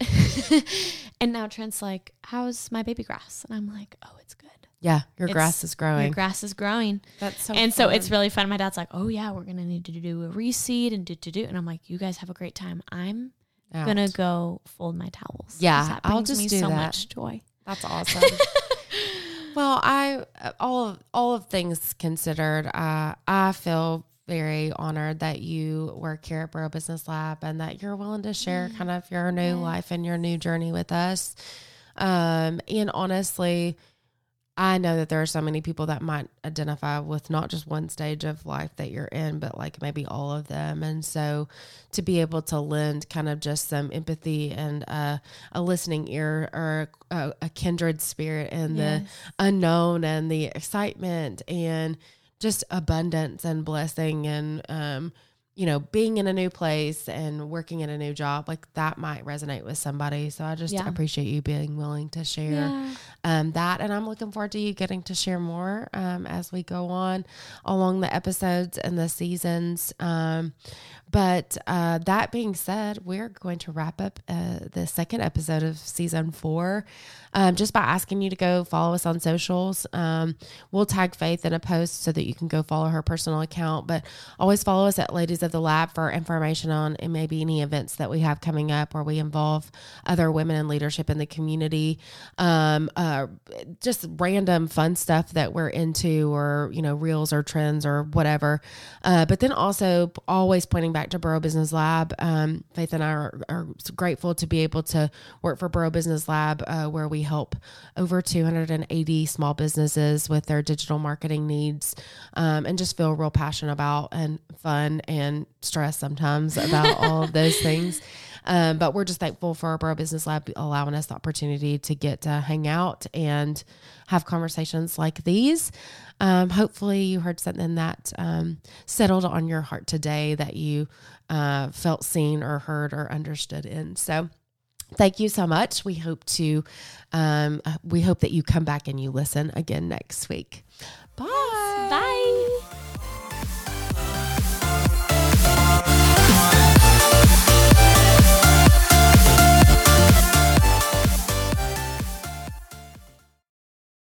and now Trent's like, how's my baby grass? And I'm like, oh, it's good. Yeah, your It's- grass is growing Your grass is growing. That's so and so it's really fun. My dad's like, "Oh yeah, we're gonna need to do a reseed and do to do." And I'm like, "You guys have a great time. I'm Out. gonna go fold my towels." yeah that I'll just me do so that. much joy. That's awesome. Well, I all of all of things considered, uh, I feel very honored that you work here at Boro Business Lab and that you're willing to share kind of your new life and your new journey with us. Um, and honestly, I know that there are so many people that might identify with not just one stage of life that you're in, but like maybe all of them. And so to be able to lend kind of just some empathy and uh, a listening ear or a, a kindred spirit in the unknown and the excitement and just abundance and blessing and, um, you know, being in a new place and working in a new job, like that might resonate with somebody. So I just Yeah. appreciate you being willing to share Yeah. um, that. And I'm looking forward to you getting to share more um, as we go on along the episodes and the seasons. Um, but uh, that being said, we're going to wrap up uh, the second episode of season four um, just by asking you to go follow us on socials. Um, we'll tag Faith in a post so that you can go follow her personal account. But always follow us at Ladies of the Lab for information on and maybe any events that we have coming up where we involve other women in leadership in the community. Um, uh, just random fun stuff that we're into, or you know, reels or trends or whatever. Uh, but then also always pointing back to Boro Business Lab. Um, Faith and I are, are grateful to be able to work for Boro Business Lab, uh, where we help over 280 small businesses with their digital marketing needs, um, and just feel real passionate about and fun and stress sometimes about all of those things. Um, but we're just thankful for Boro Business Lab allowing us the opportunity to get to hang out and have conversations like these. Um, hopefully, you heard something that um, settled on your heart today that you uh, felt seen or heard or understood in. So, thank you so much. We hope to, um, we hope that you come back and you listen again next week. Bye. Bye.